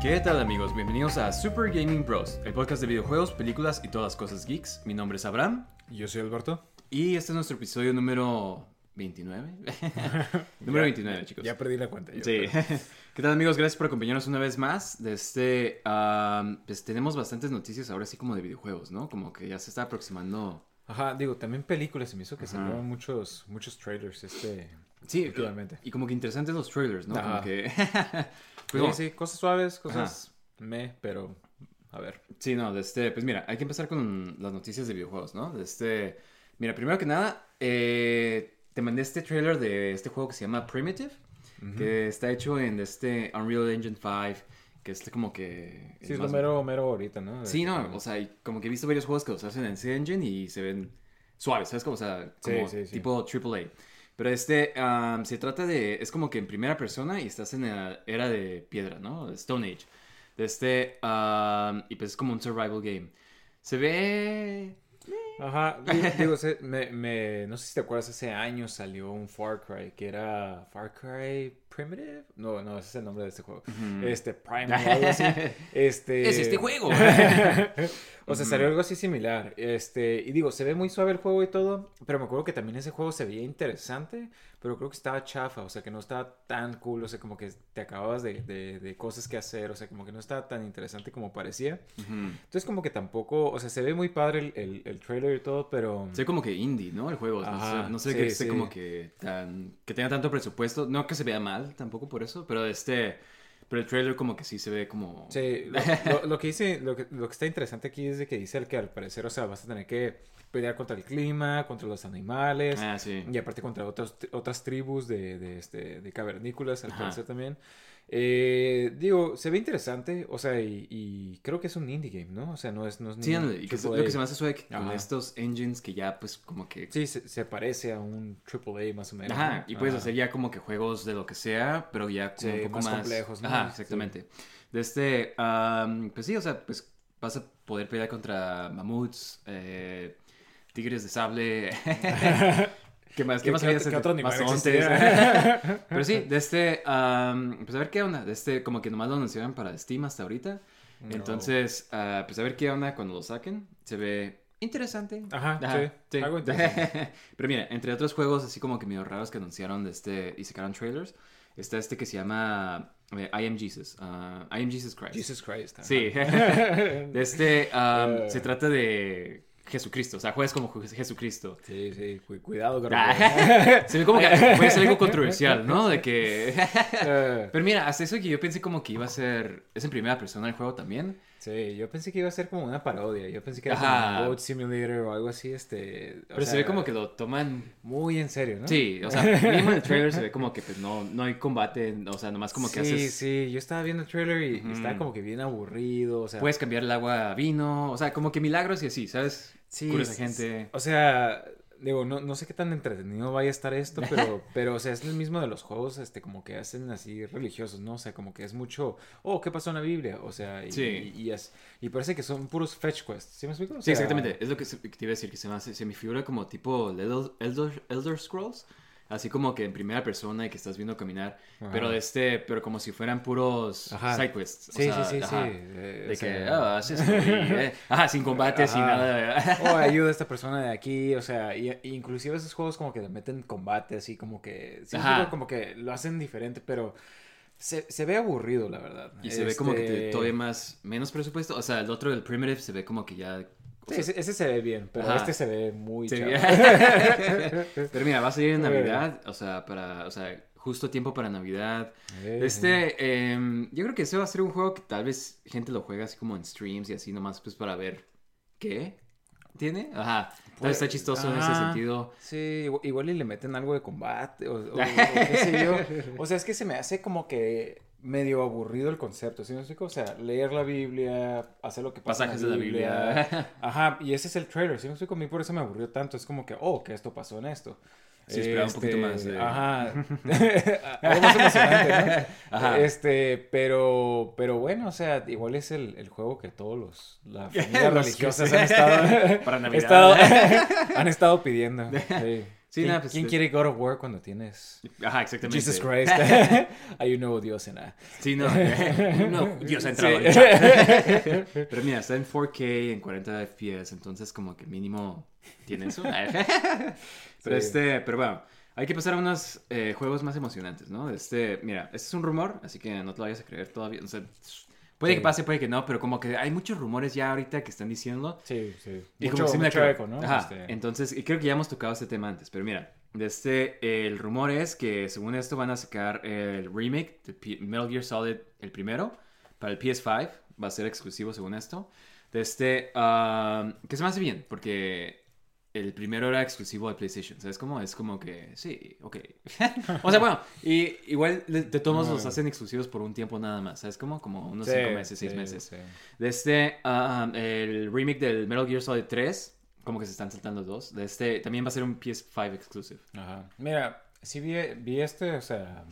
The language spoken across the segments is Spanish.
¿Qué tal amigos? Bienvenidos a Super Gaming Bros, el podcast de videojuegos, películas y todas cosas geeks. Mi nombre es Abraham Yo soy Alberto. y este es nuestro episodio número 29. número 29 chicos. Ya perdí la cuenta. yo, Sí. pero- ¿Qué tal amigos? Gracias por acompañarnos una vez más. De este, am, pues tenemos bastantes noticias ahora sí como de videojuegos, ¿no? Como que ya se está aproximando. Ajá, digo, también películas. Se me hizo que salieron muchos, muchos trailers este... Sí, últimamente. y como que interesantes los trailers, ¿no? Como Ajá. que... Sí, Pues, sí, cosas suaves, cosas me, pero... A ver. Sí, no, de este, pues mira, hay que empezar con las noticias de videojuegos, ¿no? De este, mira, primero que nada, eh, te mandé este trailer de este juego que se llama Primitive, que está hecho en este Unreal Engine 5, que este como que... Sí, es más- lo mero, mero ahorita, ¿no? Sí, no, o sea, como que he visto varios juegos que los hacen en ese engine y se ven suaves, ¿sabes? Como, o sea, Sí, como sí, sí. tipo AAA. Pero este am, se trata de. Es como que en primera persona y estás en la era de piedra, ¿no? Stone Age. De este. y pues es como un survival game. Se ve. Ajá, di- digo, me, me- no sé si te acuerdas, hace años salió un Far Cry que era Far Cry Primitive. No, no, ese es el nombre de este juego. Este, Prime o algo así. Este... ¡Es este juego! o sea, salió algo así similar. Este, y digo, se ve muy suave el juego y todo, pero me acuerdo que también ese juego se veía interesante, pero creo que estaba chafa, o sea, que no estaba tan cool, o sea, como que te acababas de, de- de cosas que hacer, o sea, como que no estaba tan interesante como parecía. Entonces, como que tampoco, o sea, se ve muy padre el, el, el trailer y todo, pero... Se ve como que indie, ¿no? El juego. no Ajá, sé, no sé sí, que esté sí. como que tan. Que tenga tanto presupuesto. No que se vea mal tampoco por eso, pero este. Pero el trailer como que sí se ve como. Sí, lo, lo- lo que dice, lo que, lo que está interesante aquí es de que dice el que al parecer, o sea, vas a tener que pelear contra el clima, contra los animales, Ah, sí. y aparte contra otras, otras tribus de, de, este, de cavernícolas, al Ajá. parecer también. Eh, digo, se ve interesante, o sea, y, y creo que es un indie game, ¿no? O sea, no es, no es Sí, ni y que lo que se me hace suave con Ajá. estos engines que ya pues como que Sí, se, se parece a un AAA más o menos. Ajá, y puedes Ajá. hacer ya como que juegos de lo que sea, pero ya como Sí, un poco más más, complejos, ¿no? Ajá, Sí. exactamente. De este, pues sí, o sea, pues vas a poder pelear contra mamuts, eh, tigres de sable. ¿Qué más? ¿Qué, ¿Qué- más qué- había? Masontes. existía? Pero sí, de este, pues a ver qué onda. De este, como que nomás lo anunciaron para Steam hasta ahorita. Entonces, ah, pues a ver qué onda cuando lo saquen. Se ve interesante. Ajá, sí, algo interesante. Pero mira, entre otros juegos así como que medio raros que anunciaron de este y sacaron trailers, está este que se llama eh, I Am Jesus. ah, I Am Jesus Christ. Jesus Christ. ajá. Sí. de este um, Eh. se trata de Jesucristo, o sea, juegas como Je- Jesucristo. Sí, sí, cu- cuidado, Ah, garbanzo. se ve como que puede ser algo controversial, ¿no? De que Pero mira, hasta eso que yo pensé como que iba a ser es en primera persona el juego también. Sí, yo pensé que iba a ser como una parodia. Yo pensé que era Ajá. como un Boat Simulator o algo así, este... o Pero se ve como que lo toman Muy en serio, ¿no? Sí, o sea, mismo en el trailer se ve como que pues no, no hay combate, o sea, nomás como que sí, haces... sí, yo estaba viendo el trailer y, estaba como que bien aburrido, o sea... Puedes cambiar el agua a vino, o sea, como que milagros y así, ¿sabes? Sí, Curas a s- gente. O sea, digo, no, no sé qué tan entretenido vaya a estar esto, pero, pero, o sea, es el mismo de los juegos, este, como que hacen así religiosos, ¿no? O sea, como que es mucho, oh, ¿qué pasó en la Biblia? O sea, y, Sí. y, y es, y parece que son puros fetch quests, ¿sí me explico? O Sí, exactamente. Es lo que se- que te iba a decir, que se me, hace, se me figura como tipo el Elder, Elder, Elder Scrolls. Así como que en primera persona y que estás viendo caminar, pero de este, pero como si fueran puros Ajá. side quests. o Sí, sea, sí, sí, ajá, sí. eh, De o sea, que, ah, haces eh, ajá, sin combate, sin nada. O ayuda a esta persona de aquí, o sea, y, y inclusive esos juegos como que le meten combate, así como que, sí, como que lo hacen diferente, pero se, se ve aburrido, la verdad. Y se ve como que Este, todavía más, menos presupuesto. O sea, el otro del Primitive se ve como que ya... sí, ese, ese se ve bien, pero Ajá. este se ve muy ve- Pero mira, va a salir en. Navidad, o sea, para, o sea, justo tiempo para Navidad. Eh, Este, em, yo creo que ese va a ser un juego que tal vez gente lo juega así como en streams y así nomás pues para ver qué tiene. Ajá, vez está chistoso en ese sentido. Sí, igual, igual y le meten algo de combate o, o- o qué sé yo. O sea, es que se me hace como que medio aburrido el concepto, ¿sí me explico? O sea, leer la Biblia, hacer lo que pasa Pasajes en de la Biblia. Ajá, y ese es el trailer, ¿sí me explico? A mí por eso me aburrió tanto. Es como que, oh, que esto pasó en esto. Sí, esperaba un poquito más de- Ajá. Algo más emocionante, ¿no? Ajá. Este, pero, pero bueno, o sea, igual es el, el juego que todos los, las familias religiosas han estado, Para Navidad. estado- han estado pidiendo. Sí. Sí, ¿Quién, nada, pues, quién es- quiere God of War cuando tienes Ajá, exactamente. Jesus Christ? Hay un nuevo Dios en A. Sí, no, no, Dios ha entrado Sí. Pero mira, está en 4K, en 40 FPS, entonces como que mínimo tiene eso. Pero Sí. este, pero bueno, hay que pasar a unos eh, juegos más emocionantes, ¿no? Este, mira, este es un rumor, así que no te lo vayas a creer todavía. O sea, puede Sí. que pase, puede que no, pero como que hay muchos rumores ya ahorita que están diciendo. Sí, sí. Y mucho, como que mucho eco, ¿no? Ajá, Este, entonces, y creo que ya hemos tocado este tema antes, pero mira, de este, el rumor es que según esto van a sacar el remake de P- Metal Gear Solid, el primero, para el PS5, va a ser exclusivo según esto. De este, ah, que se me hace bien, porque el primero era exclusivo de PlayStation, ¿sabes cómo? Es como que, sí, ok. o sea, bueno, y igual de, de todos modos los hacen exclusivos por un tiempo nada más, ¿sabes cómo? Como unos sí, cinco meses, seis sí, meses. sí. De este, ah, el remake del Metal Gear Solid 3, como que se están saltando dos. De este, también va a ser un PS5 exclusive. Ajá. Mira, sí vi, vi este, o sea,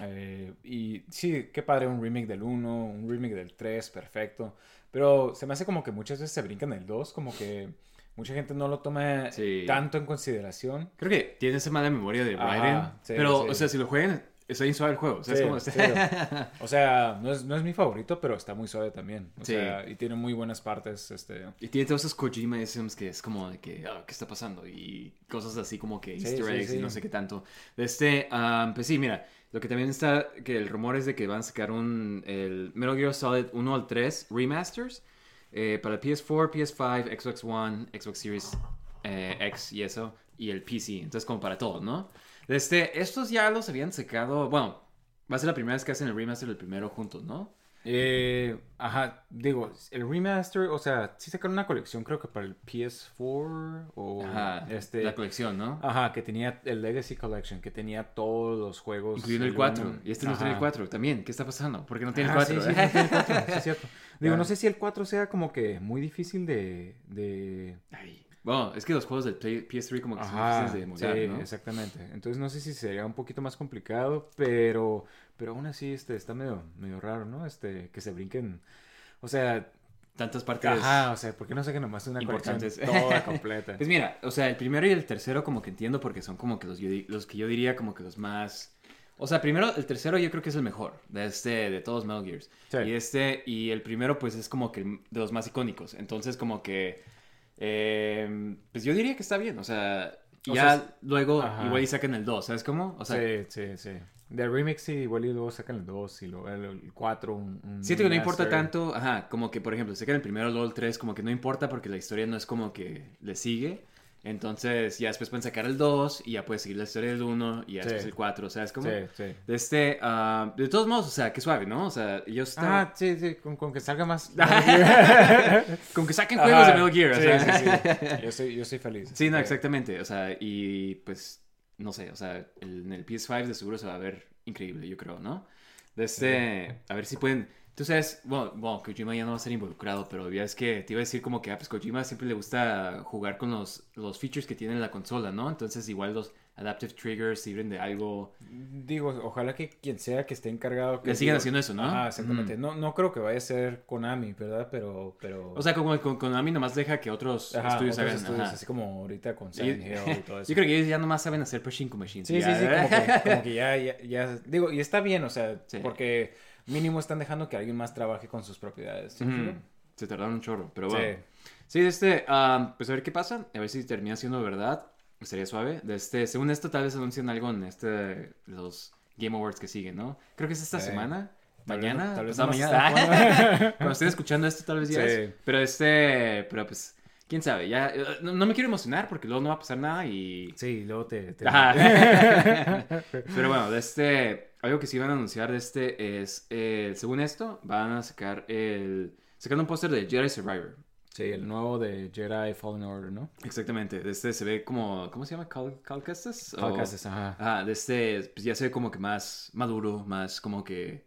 eh, y sí, qué padre un remake del 1, un remake del 3, perfecto. Pero se me hace como que muchas veces se brincan el 2, como que mucha gente no lo toma Sí. tanto en consideración. Creo que tiene esa mala memoria de Raiden. sí, pero, sí. o sea, si lo juegan, está bien suave el juego. ¿Sabes Sí, cómo? sí, o sea, no es, no es mi favorito, pero está muy suave también. O Sí. sea, y tiene muy buenas partes, este... Y tiene todos esos Kojima-isms que es como de que, ah, ¿qué está pasando? Y cosas así como que easter eggs y no sé qué tanto. Este, ah, pues sí, mira, lo que también está, que el rumor es de que van a sacar un, el Metal Gear Solid 1 al 3 remasters eh, para el PS4, PS5, Xbox One, Xbox Series eh, X y eso, y el PC. Entonces como para todos, ¿no? Este, estos ya los habían sacado, bueno, va a ser la primera vez que hacen el remaster del primero juntos, ¿no? Eh, ajá, digo, el remaster, o sea, sí sacaron una colección creo que para el PS4 o Ajá, este... la colección, ¿no? Ajá, que tenía el Legacy Collection, que tenía todos los juegos. Incluyendo el uno- 4. Y este no tiene el Ajá. 4 también. ¿Qué está pasando? ¿Por qué no tiene el Ah, 4? sí, sí, no tiene el 4, sí, es cierto. Digo, no sé si el 4 sea como que muy difícil de... de... Ay, Bueno, es que los juegos del Play- PS3 como que son difíciles de emular, sí, ¿no? exactamente. Entonces no sé si sería un poquito más complicado, pero, pero aún así este, está medio, medio raro, ¿no? Este, que se brinquen, o sea, Tantas partes ajá, o sea, ¿por qué no saquen nomás una colección importantes. toda completa? Pues mira, o sea, el primero y el tercero como que entiendo porque son como que los, los que yo diría como que los más... O sea, primero, el tercero yo creo que es el mejor de este, de todos Metal Gears. Sí. Y este, y el primero pues es como que de los más icónicos. Entonces como que, eh, pues yo diría que está bien. O sea, O ya sea, luego ajá. igual y sacan el 2, ¿sabes cómo? O sea, sí, sí, sí. De remix sí, igual y luego sacan el 2 y luego el 4, un, un Siento que no importa tanto, ajá, como que por ejemplo, en el primero luego el 3 como que no importa porque la historia no es como que le sigue. Entonces ya después pueden sacar el 2 y ya puedes seguir la historia del 1 y ya Sí. después el 4, o sea, es como... Sí, sí. De este, ah, de todos modos, o sea, qué suave, ¿no? O sea, yo estaba... Ah, sí, sí, con, con que salga más. Con que saquen juegos de Ajá, Metal Gear, o sea. Yo soy, yo soy feliz. Sí, no, exactamente. O sea, y pues, no sé, o sea, el- en el PS5 de seguro se va a ver increíble, yo creo, ¿no? De este, a ver si pueden. Tú sabes, bueno, bueno, Kojima ya no va a ser involucrado, pero ya es que te iba a decir como que, ah, pues Kojima siempre le gusta jugar con los, los features que tiene la consola, ¿no? Entonces igual los adaptive triggers sirven de algo. Digo, ojalá que quien sea que esté encargado... Que Le sigan digo- haciendo eso, ¿no? Ajá, exactamente. No, no creo que vaya a ser Konami, ¿verdad? Pero... pero... O sea, como con Konami nomás deja que otros Ajá, estudios otros hagan. estudios, ajá. así como ahorita con Silent Hill y todo eso. Yo creo que ellos ya nomás saben hacer Pachinko Machines. Sí, sí, ya. sí, como que, como que ya, ya, ya- digo, y está bien, o sea, Sí. porque mínimo están dejando que alguien más trabaje con sus propiedades. ¿sí? Ujú. Se tardaron un chorro, pero Sí. bueno. Sí, de este, ah, pues a ver qué pasa, a ver si termina siendo verdad, estaría suave. De este, según esto, tal vez anuncian algo en este, los Game Awards que siguen, ¿no? Creo que es esta semana, Tal mañana, tal vez no mañana. Cuando estén escuchando esto, tal vez ya Sí. es. Pero este, pero pues, quién sabe, ya, eh, no, no me quiero emocionar porque luego no va a pasar nada y... Sí, luego te... Pero bueno, de este, algo que sí van a anunciar de este es, eh, según esto, van a sacar el, sacar un póster de Jedi Survivor. Sí, el nuevo de Jedi Fallen Order, ¿no? Exactamente, este se ve como, ¿cómo se llama? Cal Cal Kestis? O- Cal Kestis, ajá. De este, pues ya se ve como que más maduro, más como que,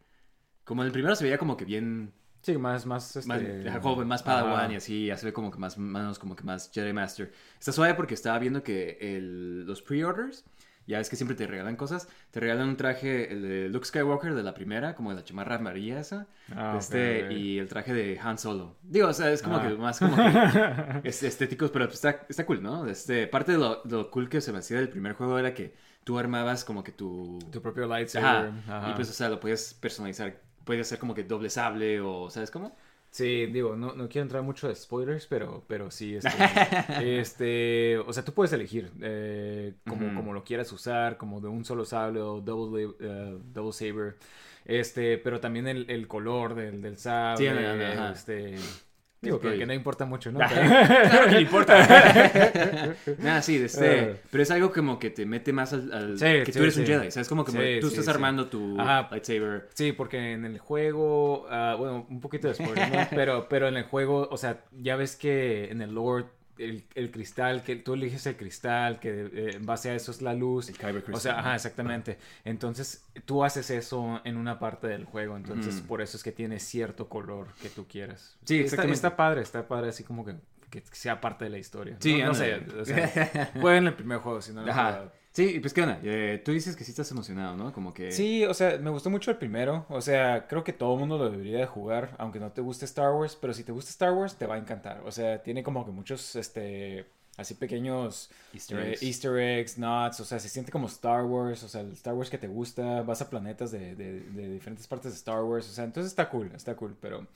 como en el primero se veía como que bien, Sí, más, más, este... más joven, padawan Ajá. y así, ya se ve como que más, menos como que más Jedi Master. Está suave porque estaba viendo que el, los pre-orders, ya es que siempre te regalan cosas, te regalan un traje, el de Luke Skywalker de la primera, como de la chamarra amarilla esa, Ah, este, y el traje de Han Solo. Digo, o sea, es como Ah. que más como que es estéticos, pero pues está, está cool, ¿no? Este, parte de lo, de lo cool que se me hacía del primer juego era que tú armabas como que tu... Tu propio lightsaber. Ajá. ajá. Y pues, o sea, lo podías personalizar. Puedes hacer como que doble sable o, ¿sabes cómo? Sí, digo, no, no quiero entrar mucho de spoilers, pero, pero sí, este, este, o sea, tú puedes elegir eh, como, como lo quieras usar, como de un solo sable o double, double saber, este, pero también el, el color del, del sable, Sí, este, digo, que, no importa mucho, ¿no? claro que le importa. Nada, sí, de este, Eh. pero es algo como que te mete más al... al- Sí, que sí, tú eres un. Jedi, ¿sabes? Como que Sí, tú sí, estás sí. armando tu Ajá. lightsaber. Sí, porque en el juego, ah, bueno, un poquito de spoiler, ¿no? pero, pero en el juego, o sea, ya ves que en el lore, el, el cristal, que tú eliges el cristal, que eh, en base a eso es la luz. El Kyber O Crystal. sea, ajá, exactamente. Entonces, tú haces eso en una parte del juego, entonces Ujú. por eso es que tiene cierto color que tú quieras. Sí, Está- exactamente. Está, padre, está padre así como que, que sea parte de la historia. Sí, no, no sé, ándale. o sea, jueguen el primer juego, si no jugado. Sí, y pues qué onda, Eh, tú dices que sí estás emocionado, ¿no? Como que... Sí, o sea, me gustó mucho el primero. O sea, creo que todo el mundo lo debería de jugar, aunque no te guste Star Wars, pero si te gusta Star Wars, te va a encantar. O sea, tiene como que muchos, este, así pequeños Easter eh, eggs. easter eggs, nods, o sea, se siente como Star Wars, o sea, el Star Wars que te gusta, vas a planetas de, de, de diferentes partes de Star Wars, o sea, entonces está cool, está cool, pero...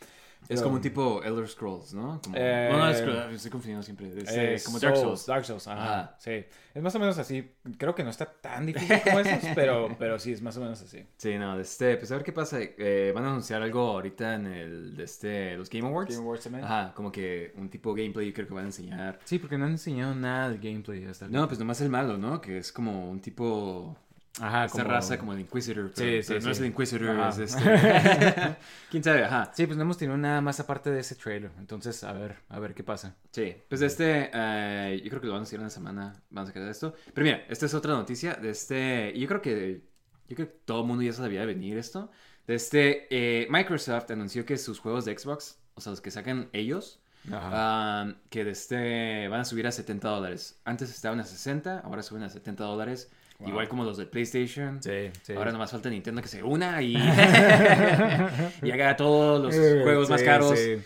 Es como un tipo Elder Scrolls, ¿no? Como... Eh, no, no, Scrolls, estoy confundiendo siempre. Es, eh, Eh, como Dark Souls. Dark Souls, ajá, Ajá. sí. Es más o menos así, creo que no está tan difícil como esos, pero, pero sí, es más o menos así. Sí, no, de este, pues a ver qué pasa. Eh, van a anunciar algo ahorita en el, de este, los Game Awards. Game Awards también. Ajá, como que un tipo gameplay creo que van a enseñar. Sí, porque no han enseñado nada de gameplay hasta No, pues nomás el malo, ¿no? Que es como un tipo... Ajá, Esta raza como el Inquisitor. Sí, Pero, sí, pero no sí. es el Inquisitor, Ajá. es este... ¿Quién sabe? Ajá. Sí, pues no hemos tenido nada más aparte de ese trailer. Entonces, a ver, a ver qué pasa. Sí, pues de este, eh, yo creo que lo van a hacer una semana, van a sacar esto. Pero mira, esta es otra noticia de este, yo creo que, yo creo que todo el mundo ya sabía de venir esto. De este, eh, Microsoft anunció que sus juegos de Xbox, o sea, los que sacan ellos, ah, que de este, van a subir a 70 dólares. Antes estaban a 60, ahora suben a 70 dólares. Igual como los de PlayStation. Sí, sí. Ahora nomás falta Nintendo que se una y, y haga todos los Eh, juegos más caros. sí.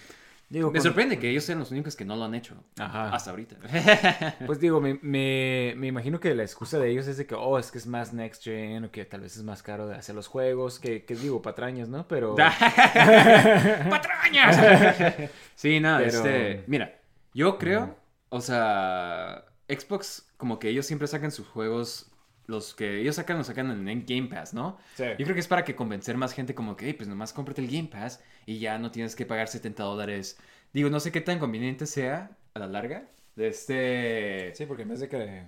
Digo, Me sorprende que ellos sean los únicos que no lo han hecho. Ajá. Hasta ahorita. Pues digo, me, me, me imagino que la excusa de ellos es de que, oh, es que es más next gen o que tal vez es más caro de hacer los juegos, que, que digo, patrañas, ¿no? Pero... ¡Patrañas! sí, nada, Pero- este. Mira, yo creo, o sea, Xbox, como que ellos siempre sacan sus juegos. Los que ellos sacan, los sacan en, en Game Pass, ¿no? Sí. Yo creo que es para que convencer más gente como que, "Hey, pues nomás cómprate el Game Pass y ya no tienes que pagar 70 dólares. Digo, no sé qué tan conveniente sea a la larga. De este... Sí, porque en vez de que...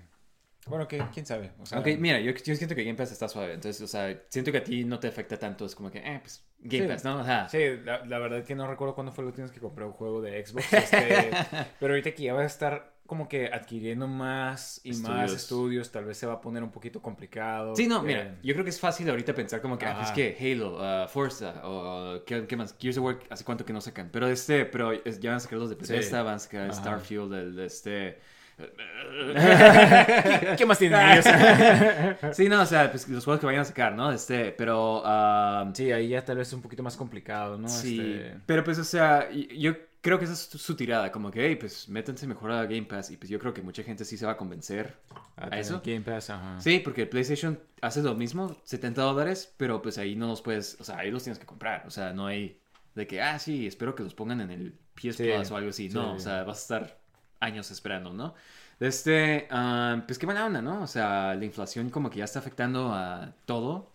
Bueno, que quién sabe. O sea, Ok, mira, yo, yo siento que Game Pass está suave. Entonces, o sea, siento que a ti no te afecta tanto. Es como que, eh, pues, Game Sí. Pass, ¿no? Ajá. Sí, la, la verdad que no recuerdo cuándo fue lo tienes que comprar un juego de Xbox. este, pero ahorita que ya va a estar como que adquiriendo más y más Estudios. tal vez se va a poner un poquito complicado. Sí, no, Eh, mira, yo creo que es fácil ahorita pensar como que, ah, Ajá. que Halo, uh, Forza, o ¿qué, qué más? Gears of War, ¿hace cuánto que no sacan? Pero este, pero es- ya van a sacar los de Bethesda, van a sacar Ajá. Starfield, el de este... ¿Qué más tienen ellos? sí, no, o sea, pues los juegos que vayan a sacar, ¿no? Este, pero... ah, sí, ahí ya tal vez es un poquito más complicado, ¿no? Sí, Este, pero pues, o sea, yo creo que esa es su, tirada, como que, hey, pues métanse mejor a Game Pass, y pues yo creo que mucha gente sí se va a convencer a, tener eso. Game Pass, ajá. Sí, porque PlayStation hace lo mismo, 70 dólares, pero pues ahí no los puedes, o sea, ahí los tienes que comprar, o sea, no hay de que, ah, sí, espero que los pongan en el PS Sí, Plus o algo así, no, sí. o sea, vas a estar años esperando, ¿no? Este, ah, pues qué mala onda, ¿no? O sea, la inflación como que ya está afectando a todo.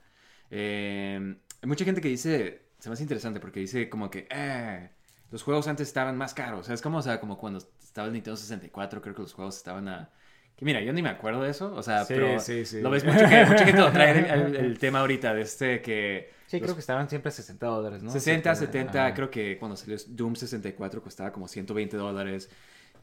Eh, hay mucha gente que dice, se me hace interesante porque dice como que, eh, los juegos antes estaban más caros. O sea, es como, o sea, como cuando estaba el Nintendo 64, creo que los juegos estaban a... Que mira, yo ni me acuerdo de eso, o sea, Sí, pero sí, sí. lo ves mucho que mucha gente lo trae el, tema ahorita de este que... Sí, los creo que estaban siempre a 60 dólares, ¿no? 60, Siempre, 70, ajá. creo que cuando salió Doom 64 costaba como 120 dólares.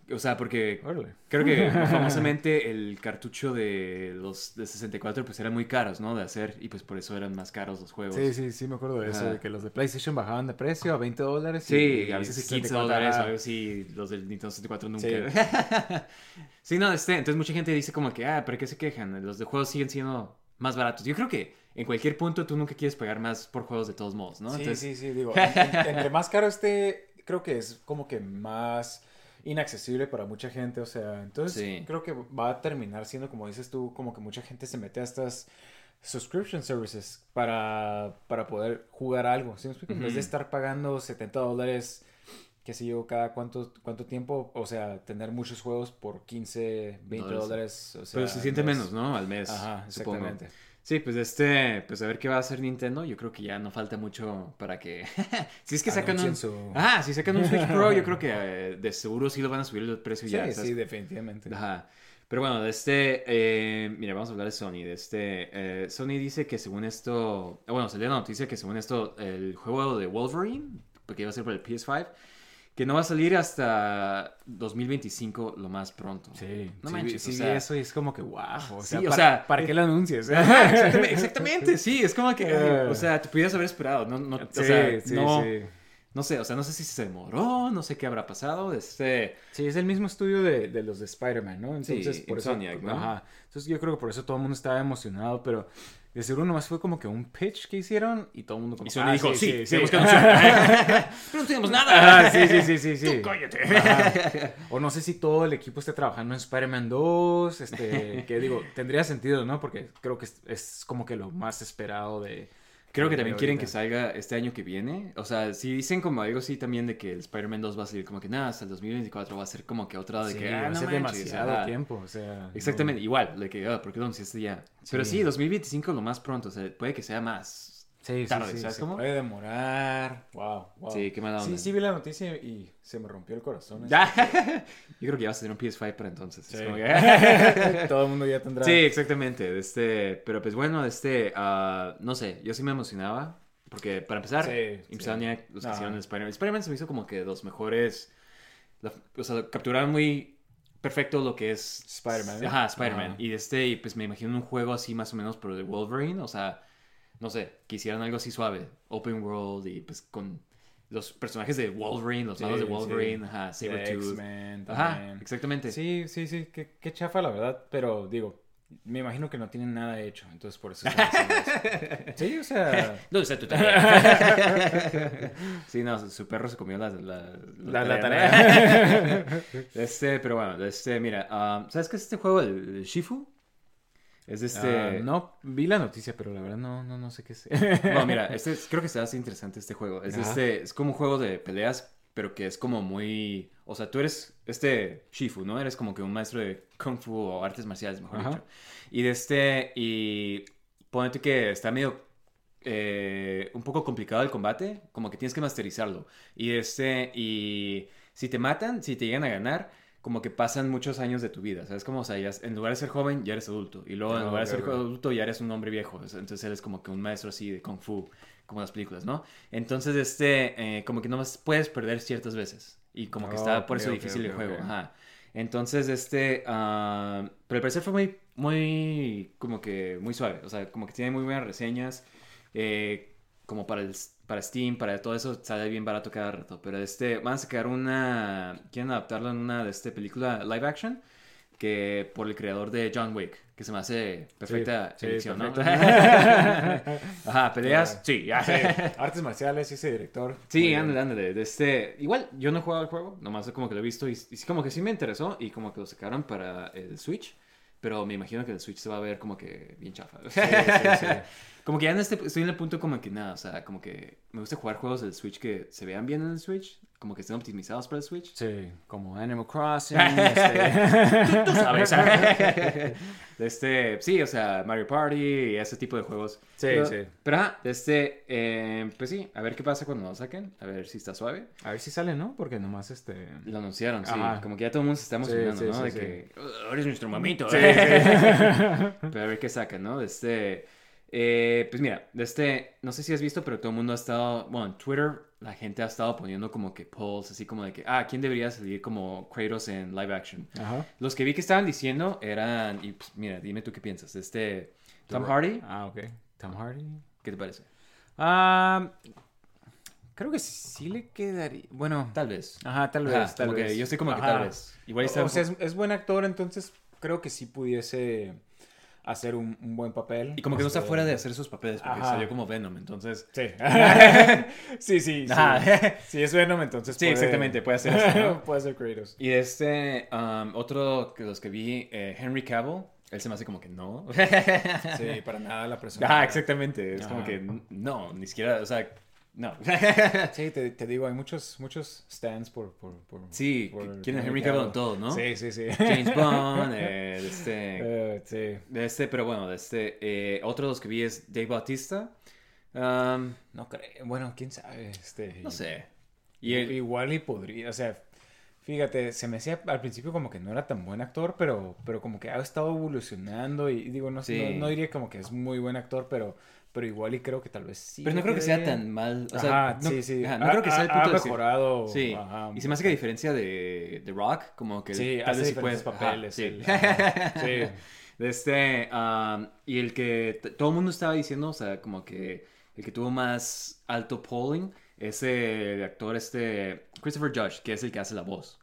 O sea, porque creo que famosamente el cartucho de los de 64 pues eran muy caros, ¿no? De hacer y pues por eso eran más caros los juegos. Sí, sí, sí, me acuerdo de eso, de que los de PlayStation bajaban de precio a 20 dólares. Sí, y a veces 15 64, dólares o algo así, los del Nintendo 64 nunca. Sí. Sí. no, este, entonces mucha gente dice como que, ah, ¿pero qué se quejan? Los de juegos siguen siendo más baratos. Yo creo que en cualquier punto tú nunca quieres pagar más por juegos de todos modos, ¿no? Sí, Entonces, sí, sí, digo, en- en- entre más caro esté, creo que es como que más inaccesible para mucha gente, o sea, entonces Sí. creo que va a terminar siendo, como dices tú, como que mucha gente se mete a estas subscription services para, para poder jugar algo, ¿sí me explico? En vez de estar pagando 70 dólares, qué sé yo, cada cuánto, cuánto tiempo, o sea, tener muchos juegos por 15, 20 Dólares. dólares, o sea, Pero se siente menos, ¿no? Al mes. Ajá, supongo. Sí, pues este, pues a ver qué va a hacer Nintendo. Yo creo que ya no falta mucho para que. si es que sacan un. Su- Ah, si sacan un Switch Pro, yo creo que eh, de seguro sí lo van a subir el precio Sí, ya. sí, ¿sabes? definitivamente. Ajá. Pero bueno, de este, eh, mira, vamos a hablar de Sony. De este, eh, Sony dice que según esto, bueno, salió la noticia que según esto, el juego de Wolverine, porque iba a ser para el PS5, que no va a salir hasta 2025 lo más pronto. Sí, no sí, manches, sí o sea, eso y es como que wow, o Sí, sea, o para, sea, ¿para eh, qué lo anuncias? Ajá, exactamente, exactamente, sí, es como que, Eh. o sea, te pudieras haber esperado, no, no, o Sí, sea, sí, no, sí. no sé, o sea, no sé si se demoró, no sé qué habrá pasado, este, Sí, es el mismo estudio de, de los de Spider-Man, ¿no? Entonces, Sí, por eso, Insomniac, ¿no? Ajá. Entonces, yo creo que por eso todo el mundo estaba emocionado, pero de seguro nomás fue como que un pitch que hicieron y todo el mundo como y Sony "Ah, dijo, sí, sí, sí". anunciar, pero no tenemos nada, Ah, sí, sí, sí, sí, sí. Tú cállate. Ajá. O no sé si todo el equipo esté trabajando en Spider-Man 2, este, que digo, tendría sentido, ¿no? Porque creo que es, es como que lo más esperado de... Creo que también quieren que salga este año que viene. O sea, si dicen como algo así también de que el Spider-Man 2 va a salir como que nada, hasta el 2024 va a ser como que otra de Sí, que va ah, a no ser manches, demasiado tiempo, o sea... Exactamente, no- igual, de que, ah, ¿por qué lo anunciaste ya? Pero Sí. sí, 2025 lo más pronto, o sea, puede que sea más. Sí, sí, tarde, sí, ¿sabes se cómo? puede demorar. Wow, wow. Sí, qué mala onda. Sí, sí vi la noticia y se me rompió el corazón. Ya. Yo creo que ya vas a tener un PS5 para entonces. Es Sí. como que- Todo el mundo ya tendrá. Sí, exactamente. Este, pero pues bueno, este, ah, no sé, yo sí me emocionaba. Porque para empezar, Sí, los que hicieron Spider-Man. Spider-Man se me hizo como que los mejores. la- o sea, capturaron muy perfecto lo que es Spider-Man, ¿eh? Ajá, Spider-Man. Y este, y pues me imagino un juego así más o menos, pero de Wolverine. O sea, no sé, que hicieran algo así suave. Open world y pues con los personajes de Wolverine, los Sí, malos de sí. Wolverine, ajá, Sabretooth. X-Men Ajá, también. exactamente. Sí, sí, sí. Qué, qué chafa, la verdad. Pero digo, me imagino que no tienen nada hecho. Entonces por eso. sí, o sea. ¿Dónde está tu tarea? sí, no, su, perro se comió la, la, La, la ¿no? tarea. Este, pero bueno, este, mira, um, ¿sabes qué es este juego, el, el Shifu? Es de este... Ah, no, vi la noticia, pero la verdad no, no, no sé qué es. No, mira, este, es- creo que se hace interesante este juego. Es, Ajá. este, es como un juego de peleas, pero que es como muy... O sea, tú eres este Shifu, ¿no? Eres como que un maestro de Kung Fu o artes marciales, mejor Ajá. dicho. Y de este... Y ponete que está medio... eh, un poco complicado el combate, como que tienes que masterizarlo. Y de este... Y si te matan, si te llegan a ganar... Como que pasan muchos años de tu vida, ¿sabes? Como, o sea, ya- en lugar de ser joven, ya eres adulto. Y luego, en Ah, lugar de ser adulto, ya eres un hombre viejo. Entonces eres como que un maestro así de Kung Fu como las películas, ¿no? Entonces, este, eh, como que no puedes perder ciertas veces. Y como que está por eso difícil el juego. Ajá. Entonces, este, ah, pero al parecer fue muy, muy, como que muy suave. O sea, como que tiene muy buenas reseñas. eh, como para el, para Steam, para todo eso, sale bien barato cada rato. Pero este, van a sacar una, quieren adaptarlo en una de este película live action, que por el creador de John Wick, que se me hace perfecta sí, elección, ¿no? perfecto. Ajá, peleas, sí, ya. Sí, artes marciales, ese director. Sí, ándale, ándale. De este, igual, yo no he jugado al juego, nomás como que lo he visto y, y sí, como que sí me interesó y como que lo sacaron para el Switch, pero me imagino que el Switch se va a ver como que bien chafa. Sí, sí, sí. Como que ya en este, estoy en el punto como que nada, o sea, como que me gusta jugar juegos del Switch que se vean bien en el Switch, como que estén optimizados para el Switch. Sí, como Animal Crossing. este, Tú sabes. Este, sí, o sea, Mario Party y ese tipo de juegos. Sí, pero, sí. Pero, de este, eh, pues sí, a ver qué pasa cuando lo saquen, a ver si está suave. A ver si sale, ¿no? Porque nomás este. Lo anunciaron, sí. Ajá. Como que ya todo el mundo se está emocionando, Sí, sí, ¿no? sí, de que "Oh, eres nuestro mamito. Sí, Pero a ver qué sacan, ¿no? De este. Eh, pues mira, de este. No sé si has visto, pero todo el mundo ha estado. Bueno, en Twitter la gente ha estado poniendo como que polls, así como de que, ah, ¿quién debería salir como Kratos en live action? Ajá. Los que vi que estaban diciendo eran. Y pues, mira, dime tú qué piensas. Este. Tom Hardy, Ah, ok. Tom Hardy. ¿qué te parece? Ah, creo que sí le quedaría. Bueno, Tal vez. ajá, tal vez. Ajá, tal vez. yo estoy como que tal vez. Igual O, o sea, es, es buen actor, entonces creo que sí pudiese hacer un, un buen papel. Y como que no está fuera de hacer sus papeles, porque Ajá. salió como Venom, entonces. Sí. sí, sí. Sí, es Venom, entonces Sí, puede- exactamente, puede hacer eso, ¿no? puede ser Kratos. Y este, um, otro que los que vi, eh, Henry Cavill, él se me hace como que no. Sí, para nada la persona. ah, exactamente. Es como que no, ni siquiera, o sea, no. Sí, te, te digo, hay muchos, muchos stands por... por, por Sí, por quieren Henry Cavill todo, ¿no? Sí, sí, sí. James Bond, eh, de este, Eh, sí. de este, pero bueno, de este, eh, otro de los que vi es Dave Bautista. Um, No creo. Bueno, quién sabe. Este, no sé. Y Igual y podría, o sea, fíjate, se me hacía al principio como que no era tan buen actor, pero, pero como que ha estado evolucionando y digo, no, Sí. no, no diría como que es muy buen actor, pero, pero igual y creo que tal vez sí. pero no creo que sea tan mal. O sea, Ajá, no, sí, sí. ajá, no Ha- creo que sea el punto ha de mejorado. Sí, ajá, y se me hace que a diferencia de, de Rock, como que Sí, tal hace vez sí puede- papeles, sí. el- sí. De este, um, y el que todo el mundo estaba diciendo, o sea, como que el que tuvo más alto polling es el actor este, Christopher Judge, que es el que hace la voz.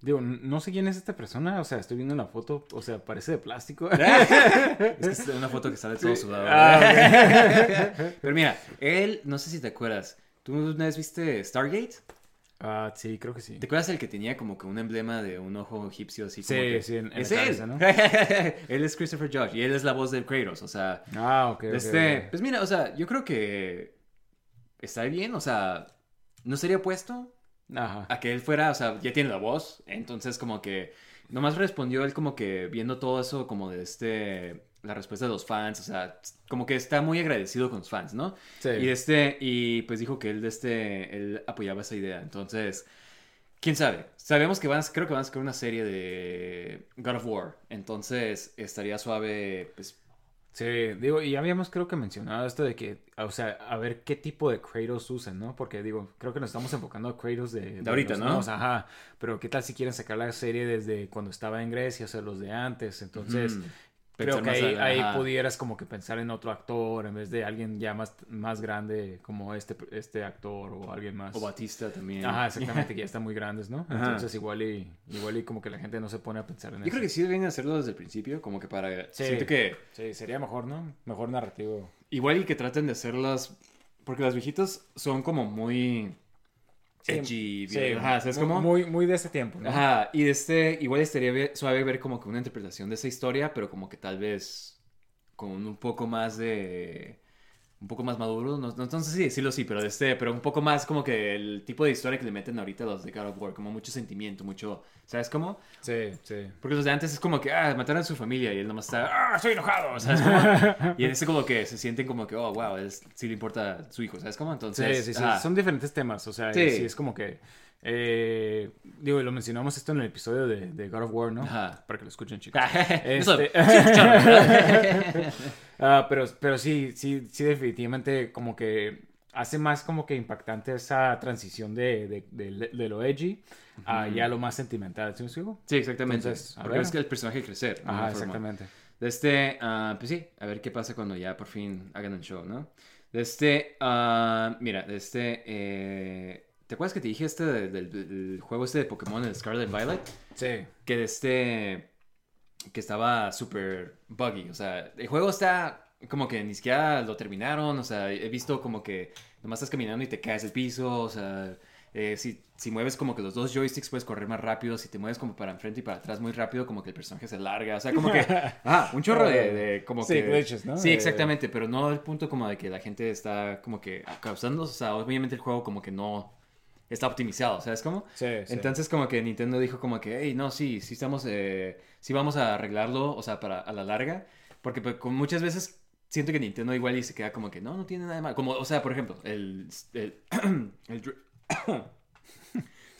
Digo, no sé quién es esta persona, o sea, estoy viendo la foto, o sea, parece de plástico. Es que es una foto que sale todo sudado. Ah, Pero mira, él, no sé si te acuerdas, ¿tú una vez viste Stargate? Ah, sí, creo que sí. ¿Te acuerdas el que tenía como que un emblema de un ojo egipcio así como Sí, que... sí, en- en es la él. cabeza, ¿no? él es Christopher Judge y él es la voz de Kratos, o sea... Ah, ok. este, ok. Pues mira, o sea, yo creo que está bien, o sea, no sería opuesto Ajá. a que él fuera, o sea, ya tiene la voz, entonces como que nomás respondió él como que viendo todo eso como de este, la respuesta de los fans, o sea, como que está muy agradecido con los fans, ¿no? Sí. Y este, y pues dijo que él de este, él apoyaba esa idea, entonces, quién sabe, sabemos que van a, creo que van a sacar una serie de God of War, entonces estaría suave, pues, Sí, digo, y ya habíamos creo que mencionado esto de que, o sea, a ver qué tipo de Kratos usan, ¿no? Porque digo, creo que nos estamos enfocando a Kratos de, De ahorita, ¿no? nuevos, ajá, pero qué tal si quieren sacar la serie desde cuando estaba en Grecia, o sea, los de antes, entonces... Ujú. Creo que ahí, pudieras como que pensar en otro actor en vez de alguien ya más, más grande como este, este actor o alguien más. O Batista también. Ajá, exactamente, que ya están muy grandes, ¿no? Ajá. Entonces igual y, igual y como que la gente no se pone a pensar en Yo eso. creo que sí deben hacerlo desde el principio, como que para... Sí. Siento que Sí, sería mejor, ¿no? Mejor narrativo. igual y que traten de hacerlas... Porque las viejitas son como muy... Edgy, Sí, ajá, ¿sabes muy, cómo? Muy, muy de ese tiempo, ¿no? Ajá, y de este, igual estaría ve- suave ver como que una interpretación de esa historia, pero como que tal vez con un poco más de... Un poco más maduro, no, no, sé si decirlo así, pero de este, pero un poco más como que el tipo de historia que le meten ahorita los de God of War, como mucho sentimiento, mucho, ¿sabes cómo? Sí, sí. Porque los de antes es como que, ah, mataron a su familia y él nomás está, ah, estoy enojado, ¿sabes cómo? y en ese como que se sienten como que, oh, wow, él sí le importa su hijo, ¿sabes cómo? Sí, Entonces, sí, sí. ajá. Son diferentes temas, o sea, Sí. sí, es como que... eh, digo, lo mencionamos esto en el episodio de, de God of War, ¿no? Ajá. Para que lo escuchen, chicos. Eso, Este-. Ah, pero, pero sí, sí, sí, definitivamente como que hace más como que impactante esa transición de, de, de- lo edgy a ya lo más sentimental, ¿sí me explico? Sí, exactamente. Entonces, a Porque ver. ves que el personaje crecer. Ajá, exactamente. De este, ah, pues sí, a ver qué pasa cuando ya por fin hagan el show, ¿no? De este, ah, mira, de este, eh, ¿te acuerdas que te dije este de- del, del juego este de Pokémon, el Scarlet Violet? Sí. Que de este, que estaba súper buggy, o sea, el juego está como que ni siquiera lo terminaron, o sea, he visto como que nomás estás caminando y te caes el piso, o sea, eh, si, si mueves como que los dos joysticks puedes correr más rápido, si te mueves como para enfrente y para atrás muy rápido, como que el personaje se larga, o sea, como que, ah, un chorro de, de como Sí, que... glitches, ¿no? Sí, De- exactamente, pero no al punto como de que la gente está como que causando, o sea, obviamente el juego como que no está optimizado, ¿sabes cómo? Sí, sí. Entonces como que Nintendo dijo como que, hey, no, sí, sí estamos, eh, sí vamos a arreglarlo, o sea, para a la larga, porque pues, con muchas veces siento que Nintendo igual y se queda como que, no, no tiene nada de malo, como, o sea, por ejemplo, el, el, el dr-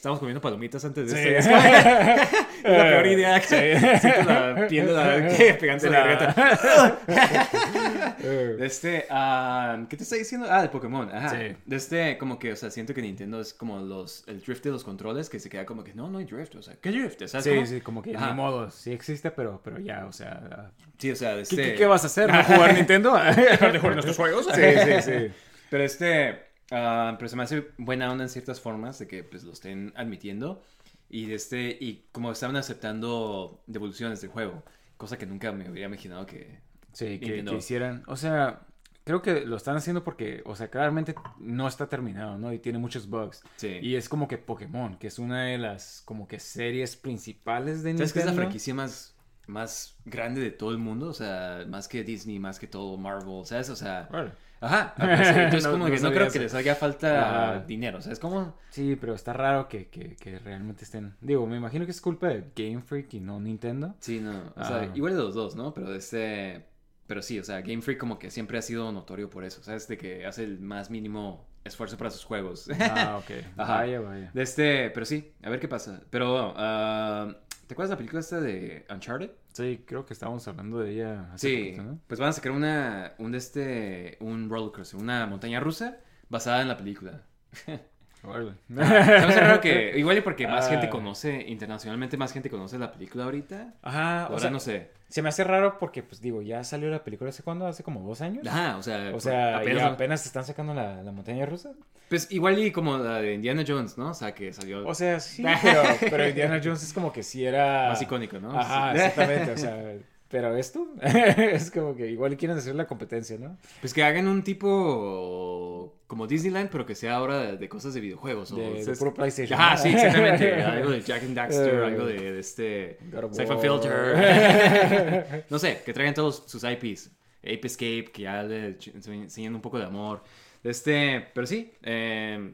Estamos comiendo palomitas antes de Sí. este. Es como- es la peor idea. que la piel de la que pegante en la garganta. De este, ah, ¿qué te está diciendo? Ah, de Pokémon. Ajá. Sí. De este, como que, o sea, siento que Nintendo es como los, el drift de los controles que se queda como que no, no hay drift. O sea, ¿qué drift? ¿Sabes Sí, cómo? sí, como que Ajá. ni modo, sí existe, pero, pero ya, o sea... Sí, o sea, de ¿Qué, este. qué- qué vas a hacer? ¿No jugar Nintendo? ¿Dejar de jugar nuestros juegos? Sí, sí, sí. Pero este, ah, pero se me hace buena onda en ciertas formas de que pues lo estén admitiendo y de este y como estaban aceptando devoluciones del juego, cosa que nunca me hubiera imaginado que Sí, que, Nintendo. que hicieran. O sea, creo que lo están haciendo porque, o sea, claramente no está terminado, ¿no? Y tiene muchos bugs. Sí. Y es como que Pokémon, que es una de las como que series principales de ¿Sabes que es la Nintendo. franquicia más más grande de todo el mundo? O sea, más que Disney, más que todo Marvel, ¿sabes? O sea, Órale. Ajá, entonces No- como no que no creo eso. que les haga falta Ajá. dinero, ¿sabes? Como Sí, pero está raro que, que, que realmente estén... Digo, me imagino que es culpa de Game Freak y no Nintendo. Sí, no, o sea, igual de los dos, ¿no? Pero de este, pero sí, o sea, Game Freak como que siempre ha sido notorio por eso, ¿sabes? De que hace el más mínimo esfuerzo para sus juegos. Ah, ok. Ajá. Vaya, vaya. De este, pero sí, a ver qué pasa. Pero, ah, ¿te acuerdas de la película esta de Uncharted? Sí, creo que estábamos hablando de ella hace Sí, poquito, ¿no? pues van a sacar una, un de este, un roller coaster, una montaña rusa basada en la película. Raro que, igual y porque más gente Ah. conoce, internacionalmente más gente conoce la película ahorita. Ajá, o sea, no sé. se me hace raro porque, pues digo, ya salió la película hace cuándo, hace como dos años. Ajá, o sea, O sea, apenas ya apenas están sacando la, la montaña rusa. Pues igual y como la de Indiana Jones, ¿no? O sea, que salió O sea, sí, pero, pero Indiana Jones es como que sí era... más icónico, ¿no? Ajá, Sí. exactamente, o sea, pero esto es como que igual quieren hacer la competencia, ¿no? Pues que hagan un tipo como Disneyland, pero que sea ahora de, de cosas de videojuegos. O, De, de puro PlayStation. Ajá, sí, exactamente. algo de Jack and Daxter, Eh, algo de, de este... Siphon. Filter. no sé, que traigan todos sus IPs. Ape Escape, que ya le enseñan un poco de amor. Este, pero sí, eh,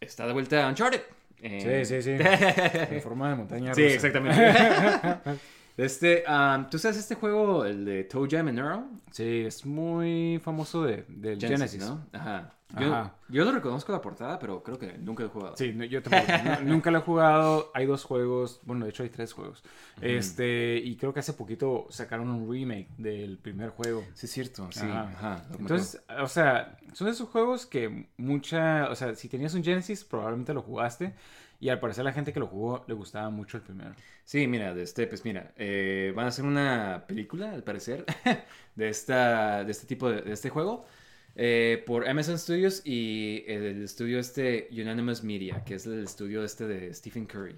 está de vuelta Uncharted. Eh, Sí, sí, sí. En forma de montaña Sí, rusa. exactamente. Este, um, ¿tú sabes este juego, el de Toe Jam and Earl? Sí, es muy famoso de, del Genesis. ¿no? Ajá. Yo, yo lo reconozco la portada, pero creo que nunca lo he jugado. Sí, no, yo tampoco. nu- nunca lo he jugado. Hay dos juegos. Bueno, de hecho hay tres juegos. Este, y creo que hace poquito sacaron un remake del primer juego. Sí, es cierto, sí. Ajá. Ajá. lo Entonces, o sea, son esos juegos que mucha, o sea, si tenías un Genesis, probablemente lo jugaste. Y al parecer a la gente que lo jugó le gustaba mucho el primero. Sí, mira, de este, pues mira, eh, van a hacer una película, al parecer, de, esta, de este tipo de, de este juego eh, por Amazon Studios y el estudio este Unanimous Media, que es el estudio este de Stephen Curry.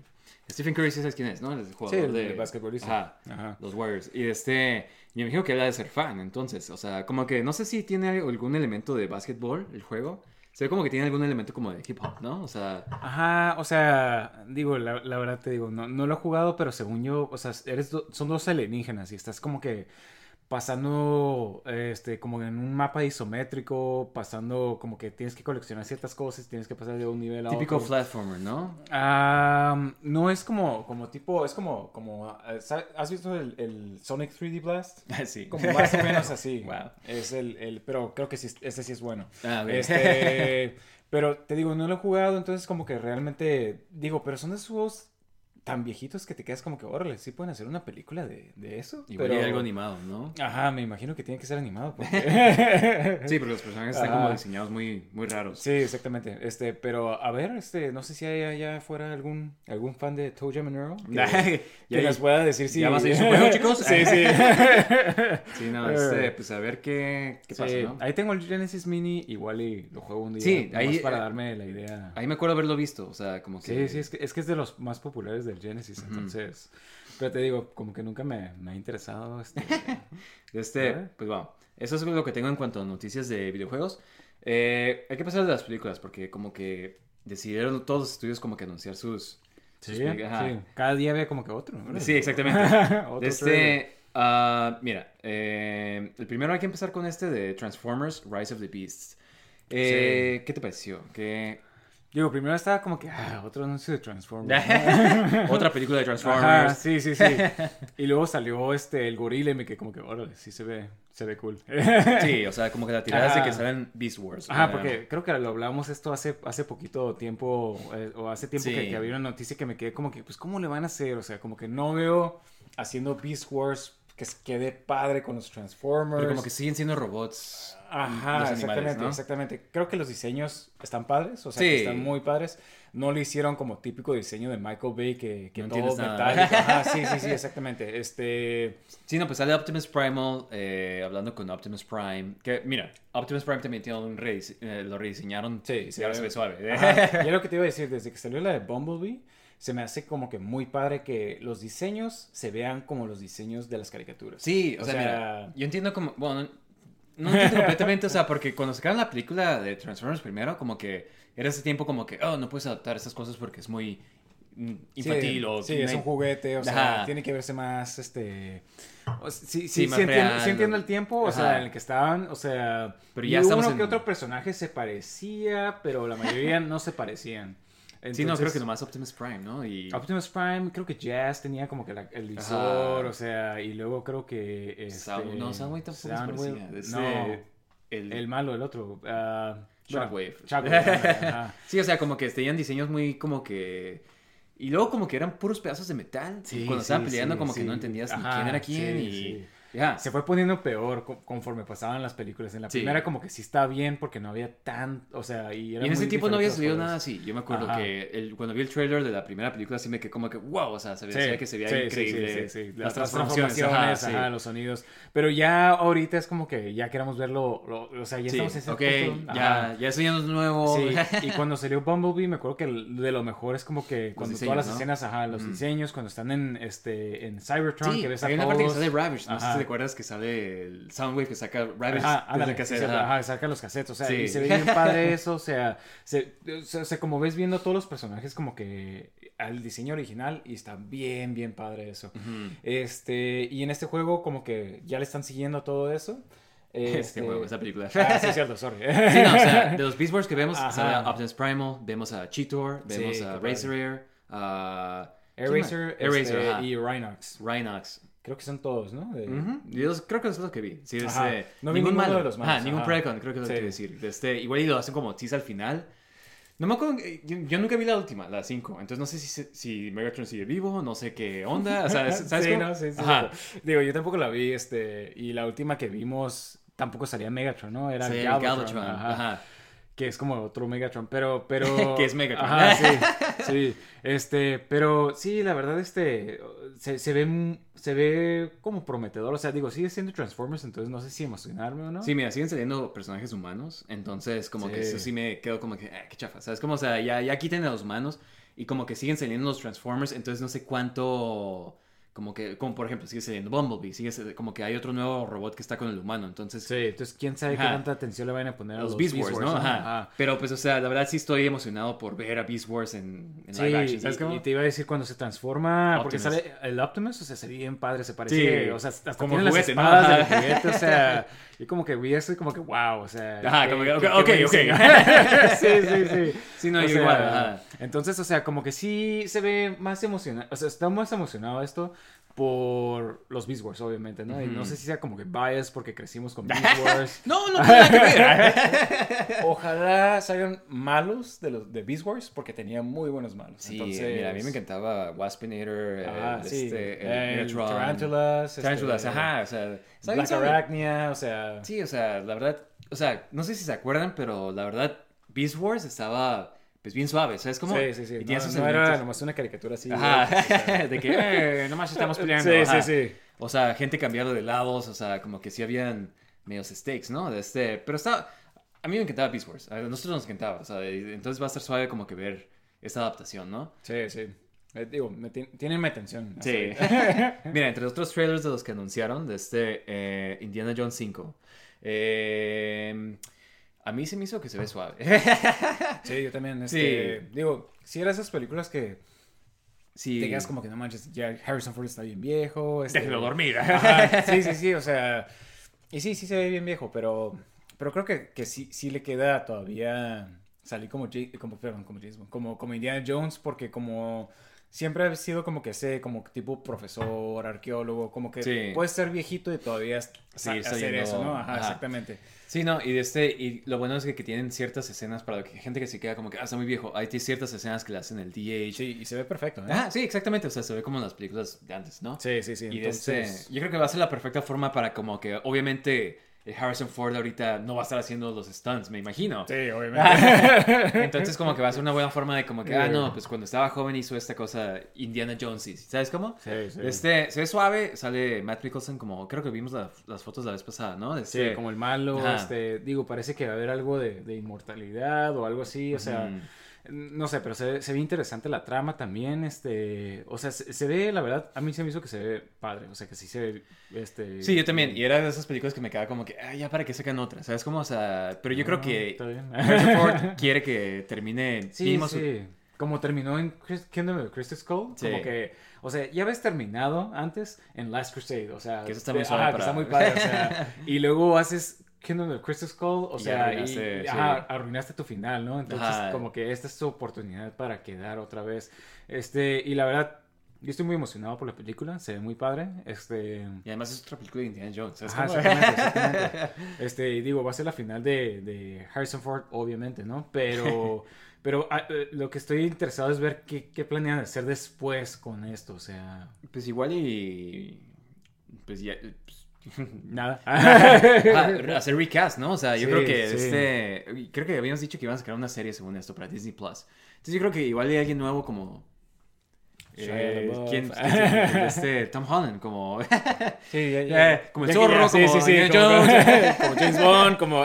Stephen Curry sí sabes quién es, ¿no? El jugador el de de basquetbolista. Ajá, Ajá. los Warriors. Y este, yo me imagino que él ha de ser fan, entonces, o sea, como que no sé si tiene algún elemento de básquetbol el juego. Se ve como que tiene algún elemento como de hip hop, ¿no? O sea, Ajá, o sea, digo, la, la verdad te digo, no, no lo he jugado, pero según yo, o sea, eres do- son dos alienígenas y estás como que pasando, este, como en un mapa isométrico, pasando como que tienes que coleccionar ciertas cosas, tienes que pasar de un nivel a típico otro. platformer, ¿no? No es como, como tipo, es como, como, eh. ¿has visto el, el Sonic 3D Blast? sí. Como más o menos así. Wow. Es el, el, pero creo que sí, ese sí es bueno. Ah, ok. Este, pero te digo, no lo he jugado, entonces como que realmente, digo, pero son de esos juegos tan viejitos que te quedas como que, órale, sí pueden hacer una película de, de eso. Igual pero... hay algo animado, ¿no? Ajá, me imagino que tiene que ser animado. Porque... Sí, porque los personajes están Ajá. como diseñados muy, muy raros. Sí, exactamente. Este, pero a ver, este, no sé si hay allá afuera algún, algún fan de Toe and Earl que, que nos pueda decir si... ¿Ya vas a ir su juego, chicos? sí, sí. Sí, no, este, pues a ver qué, qué pasa, ¿no? Ahí tengo el Genesis Mini, igual y lo juego un día. Sí, ahí, para eh, darme la idea. Ahí me acuerdo haberlo visto, o sea, como que... Sí, sí, es que, es que es de los más populares del Genesis, entonces... Pero te digo, como que nunca me, me ha interesado. Este... Este, pues bueno, eso es lo que tengo en cuanto a noticias de videojuegos. Eh, hay que pasar de las películas, porque como que decidieron todos los estudios como que anunciar sus... Sí, sus sí. Cada día había como que otro. ¿verdad? Sí, exactamente. Otro este, ah, mira, eh, el primero hay que empezar con este de Transformers Rise of the Beasts. Eh, ¿Qué te pareció? ¿Qué... Digo, primero estaba como que, ah, otro anuncio de Transformers. ¿no? Otra película de Transformers. Ajá, sí, sí, sí. Y luego salió este, el gorila y me quedé como que, órale, sí se ve, se ve cool. Sí, o sea, como que la tirada de que salen Beast Wars. Ajá, porque creo que lo hablamos esto hace, hace poquito tiempo, eh, o hace tiempo Sí. que, que había una noticia que me quedé como que, pues, ¿cómo le van a hacer? O sea, como que no veo haciendo Beast Wars que se quede padre con los Transformers. Pero como que siguen siendo robots. Ajá, los animales, exactamente, ¿no? exactamente. Creo que los diseños están padres, o sea, Sí. que están muy padres. No lo hicieron como típico diseño de Michael Bay, que, que No todo metálico. Ajá, sí, sí, sí, exactamente. Este... Sí, no, pues sale Optimus Primal, eh, hablando con Optimus Prime. Que, mira, Optimus Prime también tiene un redise- eh, lo rediseñaron. Sí, y ahora se ve suave. Ajá. Y es lo que te iba a decir, desde que salió la de Bumblebee, se me hace como que muy padre que los diseños se vean como los diseños de las caricaturas. Sí, o, sea, mira, yo entiendo como, bueno, no, entiendo completamente, o sea, porque cuando sacaron la película de Transformers primero, como que era ese tiempo como que, oh, no puedes adaptar estas cosas porque es muy infantil sí, o... sí, es un juguete, o sea, tiene que verse más, este... o- sí, sí, Sí, entiendo, sí entiendo el tiempo, o sea, en el que estaban, o sea... Pero y ya estamos uno en- que otro personaje se parecía, pero la mayoría no se parecían. Sí, no, creo Entonces, que nomás Optimus Prime, ¿no? Y... Optimus Prime, creo que Jazz tenía como que la- el visor, Ajá. o sea, y luego creo que... Este, Sound- no, Soundwave tampoco Soundwave-. Este, No, el, el malo, el otro. ah, Shockwave. Shockwave. Sí, o sea, como que tenían diseños muy como que... Y luego como que eran puros pedazos de metal. Sí, cuando sí, estaban peleando sí, como que no entendías ni quién era quién sí, y... sí. Ya. Se fue poniendo peor co- conforme pasaban las películas. En la Sí. primera como que sí está bien porque no había tan, o sea, y, era Y en ese tiempo no había salido nada así. Yo me acuerdo Ajá. que el- cuando vi el trailer de la primera película sí me quedé como que, wow, o sea, se veía que se veía sí, sí, increíble. sí, sí, sí. Las, Las, transformaciones, transformaciones, ajá, ajá, sí. los sonidos. Pero ya ahorita es como que ya queremos verlo, lo- o sea, ya Sí, estamos en ese ok, punto. ya, ya eso ya no es nuevo. Sí, y cuando salió Bumblebee, me acuerdo que de lo mejor es como que cuando diseños, todas las ¿no? escenas, ajá, los diseños, cuando están en este en Cybertron, Sí, que ves a hay una parte que sale Ravage, no Ajá. Si te acuerdas que sale el Soundwave que saca Ajá, desde cassette, sí, ajá. ajá, saca los cassettes, o sea, Sí. y se ve bien padre eso, o sea, se, o sea, o como ves viendo todos los personajes como que al diseño original y está bien, bien padre eso. Este, y en este juego como que ya le están siguiendo todo eso. Este juego, esa película. Ah, sí, es cierto, sorry. Sí, no, o sea, de los Beast Wars que vemos, a Optimus Primal, vemos a Cheetor, vemos a. Razor Air, a... Eraser, ¿quién más? este, y Rhinox. Rhinox. Creo que son todos, ¿no? De- Ujú. Yo creo que es lo que vi. Sí, este, No vi ningún ninguno malo. de los malos, Ajá, ningún. Precon, creo que es lo Sí. que quiero decir. Este, igual y lo hacen como tease al final. No me acuerdo, eh, yo, yo nunca vi la última, la 5. Entonces no sé si, si Megatron sigue vivo, no sé qué onda. O sea, ¿sabes sí, cómo? no, sí, sí, Ajá. Digo, yo tampoco la vi, este, y la última que vimos tampoco salía Megatron, ¿no? Era Sí, Galvatron, Galvatron, ajá. ajá. Que es como otro Megatron, pero, pero... Que es Megatron. Ajá, sí, sí. Este, pero sí, la verdad, este, se, se ve, se ve como prometedor. O sea, digo, sigue siendo Transformers, entonces no sé si emocionarme o no. Sí, mira, siguen saliendo personajes humanos, entonces como que eso sí me quedo como que, ah, qué chafa, ¿sabes? Como, o sea, ya, ya quiten a los humanos y como que siguen saliendo los Transformers, entonces no sé cuánto, como que, como por ejemplo, sigue saliendo Bumblebee, sigue sal- como que hay otro nuevo robot que está con el humano, entonces... Sí, entonces quién sabe qué Ajá. tanta atención le van a poner a Los los, Beast Wars, ¿no? Ajá. Ajá. Pero pues, o sea, la verdad sí estoy emocionado por ver a Beast Wars en, en Sí, live action, ¿sabes y, cómo? y te iba a decir cuando se transforma, porque Optimus. sale el Optimus, o sea, se ve bien padre, se parece, Sí, o sea, hasta como tiene juguete, ¿no? las espadas del Ajá. juguete, o sea, y como que vi eso y como que wow, o sea. Ajá, qué- como que, qué- ok, qué ok, diseño. ok. sí, sí, sí. Sí, no, O sea, igual, ajá. Entonces, o sea, como que sí se ve más emocionado, o sea, está más emocionado esto, por los Beast Wars, obviamente, ¿no? Y no sé si sea como que bias porque crecimos con Beast Wars. No, no tiene que ver. Ojalá salgan malos de los de Beast Wars porque tenía muy buenos malos. Sí, Entonces, mira, a mí me encantaba Waspinator, Ah, el, sí. este, el El. Tarantulas, este, Tarantulas, ajá, o sea, Black. Arachnia, o sea... Sí, o sea, la verdad, o sea, no sé si se acuerdan, pero la verdad, Beast Wars estaba, pues, bien suave, ¿sabes cómo? Sí, sí, sí. Y No, tiene sus no era nomás una caricatura así. Ajá, de que, eh, nomás estamos peleando. Sí, ajá. sí, sí. O sea, gente cambiando de lados, o sea, como que sí habían medios stakes, ¿no? De este, pero estaba, a mí me encantaba Beast Wars, a nosotros nos encantaba, o sea, entonces va a estar suave como que ver esta adaptación, ¿no? Sí, sí. Eh, digo, me ti- tienen mi atención. Sí. Mira, entre otros trailers de los que anunciaron, de este eh, Indiana Jones 5, eh, a mí se me hizo que se ve suave. sí, yo también. Este, Sí. Digo, si eran esas películas que sí. te quedas como que no manches, ya Harrison Ford está bien viejo. Este, Déjelo dormir. Ajá, sí, sí, sí, o sea. Y sí, sí se ve bien viejo, pero. Pero creo que, que sí, sí le queda todavía salir como, Ja- como, perdón, como James Bond, como, como Indiana Jones, porque como siempre ha sido como que ese, como tipo profesor, arqueólogo, como que Sí. puedes ser viejito y todavía Sí, hacer eso, ¿no? Ajá, ajá. exactamente. Sí, no, y de este, y lo bueno es que, que tienen ciertas escenas para que gente que se queda como que, ah, está muy viejo. Hay ciertas escenas que le hacen el DH. Sí, y se ve perfecto, ¿eh? Ah, sí, exactamente. O sea, se ve como en las películas de antes, ¿no? Sí, sí, sí. Y de este, Entonces, yo creo que va a ser la perfecta forma para como que, obviamente, Harrison Ford ahorita no va a estar haciendo los stunts, me imagino. sí, obviamente. Entonces como que va a ser una buena forma de como que, ah, no, pues cuando estaba joven hizo esta cosa Indiana Jones, ¿sabes cómo? Sí, sí. Este, se ve suave, sale Matt Mickelson como, creo que vimos la- las fotos la vez pasada, ¿no? Sí, Este, como el malo, Ajá. este, digo, parece que va a haber algo de, de inmortalidad o algo así, o sea. No sé, pero se, ve- se ve interesante la trama también, este, o sea, se, se ve, la verdad, a mí se me hizo que se ve padre, o sea, que sí se ve, este... Sí, yo también, y era de esas películas que me quedaba como que, ah, ya para que sacan otra, ¿sabes cómo? O sea, pero yo creo Ah, que bien. Harrison Ford quiere que termine Sí, mínimo su- sí. Como terminó en Chris- Kingdom of Crystal Skull, Sí. como que, o sea, ya habías terminado antes en Last Crusade, o sea, Que eso está muy que para- está muy padre, o sea, y luego haces Kingdom of Crystal Skull, o Y sea, arruinaste, y, sí. ajá, arruinaste tu final, ¿no? Entonces, Ajá. como que esta es tu oportunidad para quedar otra vez, este, y la verdad, yo estoy muy emocionado por la película, se ve muy padre, este... Y además es otra película de Indiana Jones, ¿sabes Ajá, exactamente, exactamente. Este, y digo, va a ser la final de, de Harrison Ford, obviamente, ¿no? Pero, pero ah, eh, lo que estoy interesado es ver qué, qué planean hacer después con esto, o sea, Pues igual y... Pues ya... pues, nada. Ah, hacer recast, ¿no? O sea, yo Sí, creo que sí. este. Creo que habíamos dicho que iban a sacar una serie según esto para Disney Plus. Entonces yo creo que igual hay alguien nuevo como. Eh. ¿quién? quién- este, Tom Holland, como. Sí, ya, ya. Eh, como el zorro, sí, como sí, sí, como, como James Bond, como...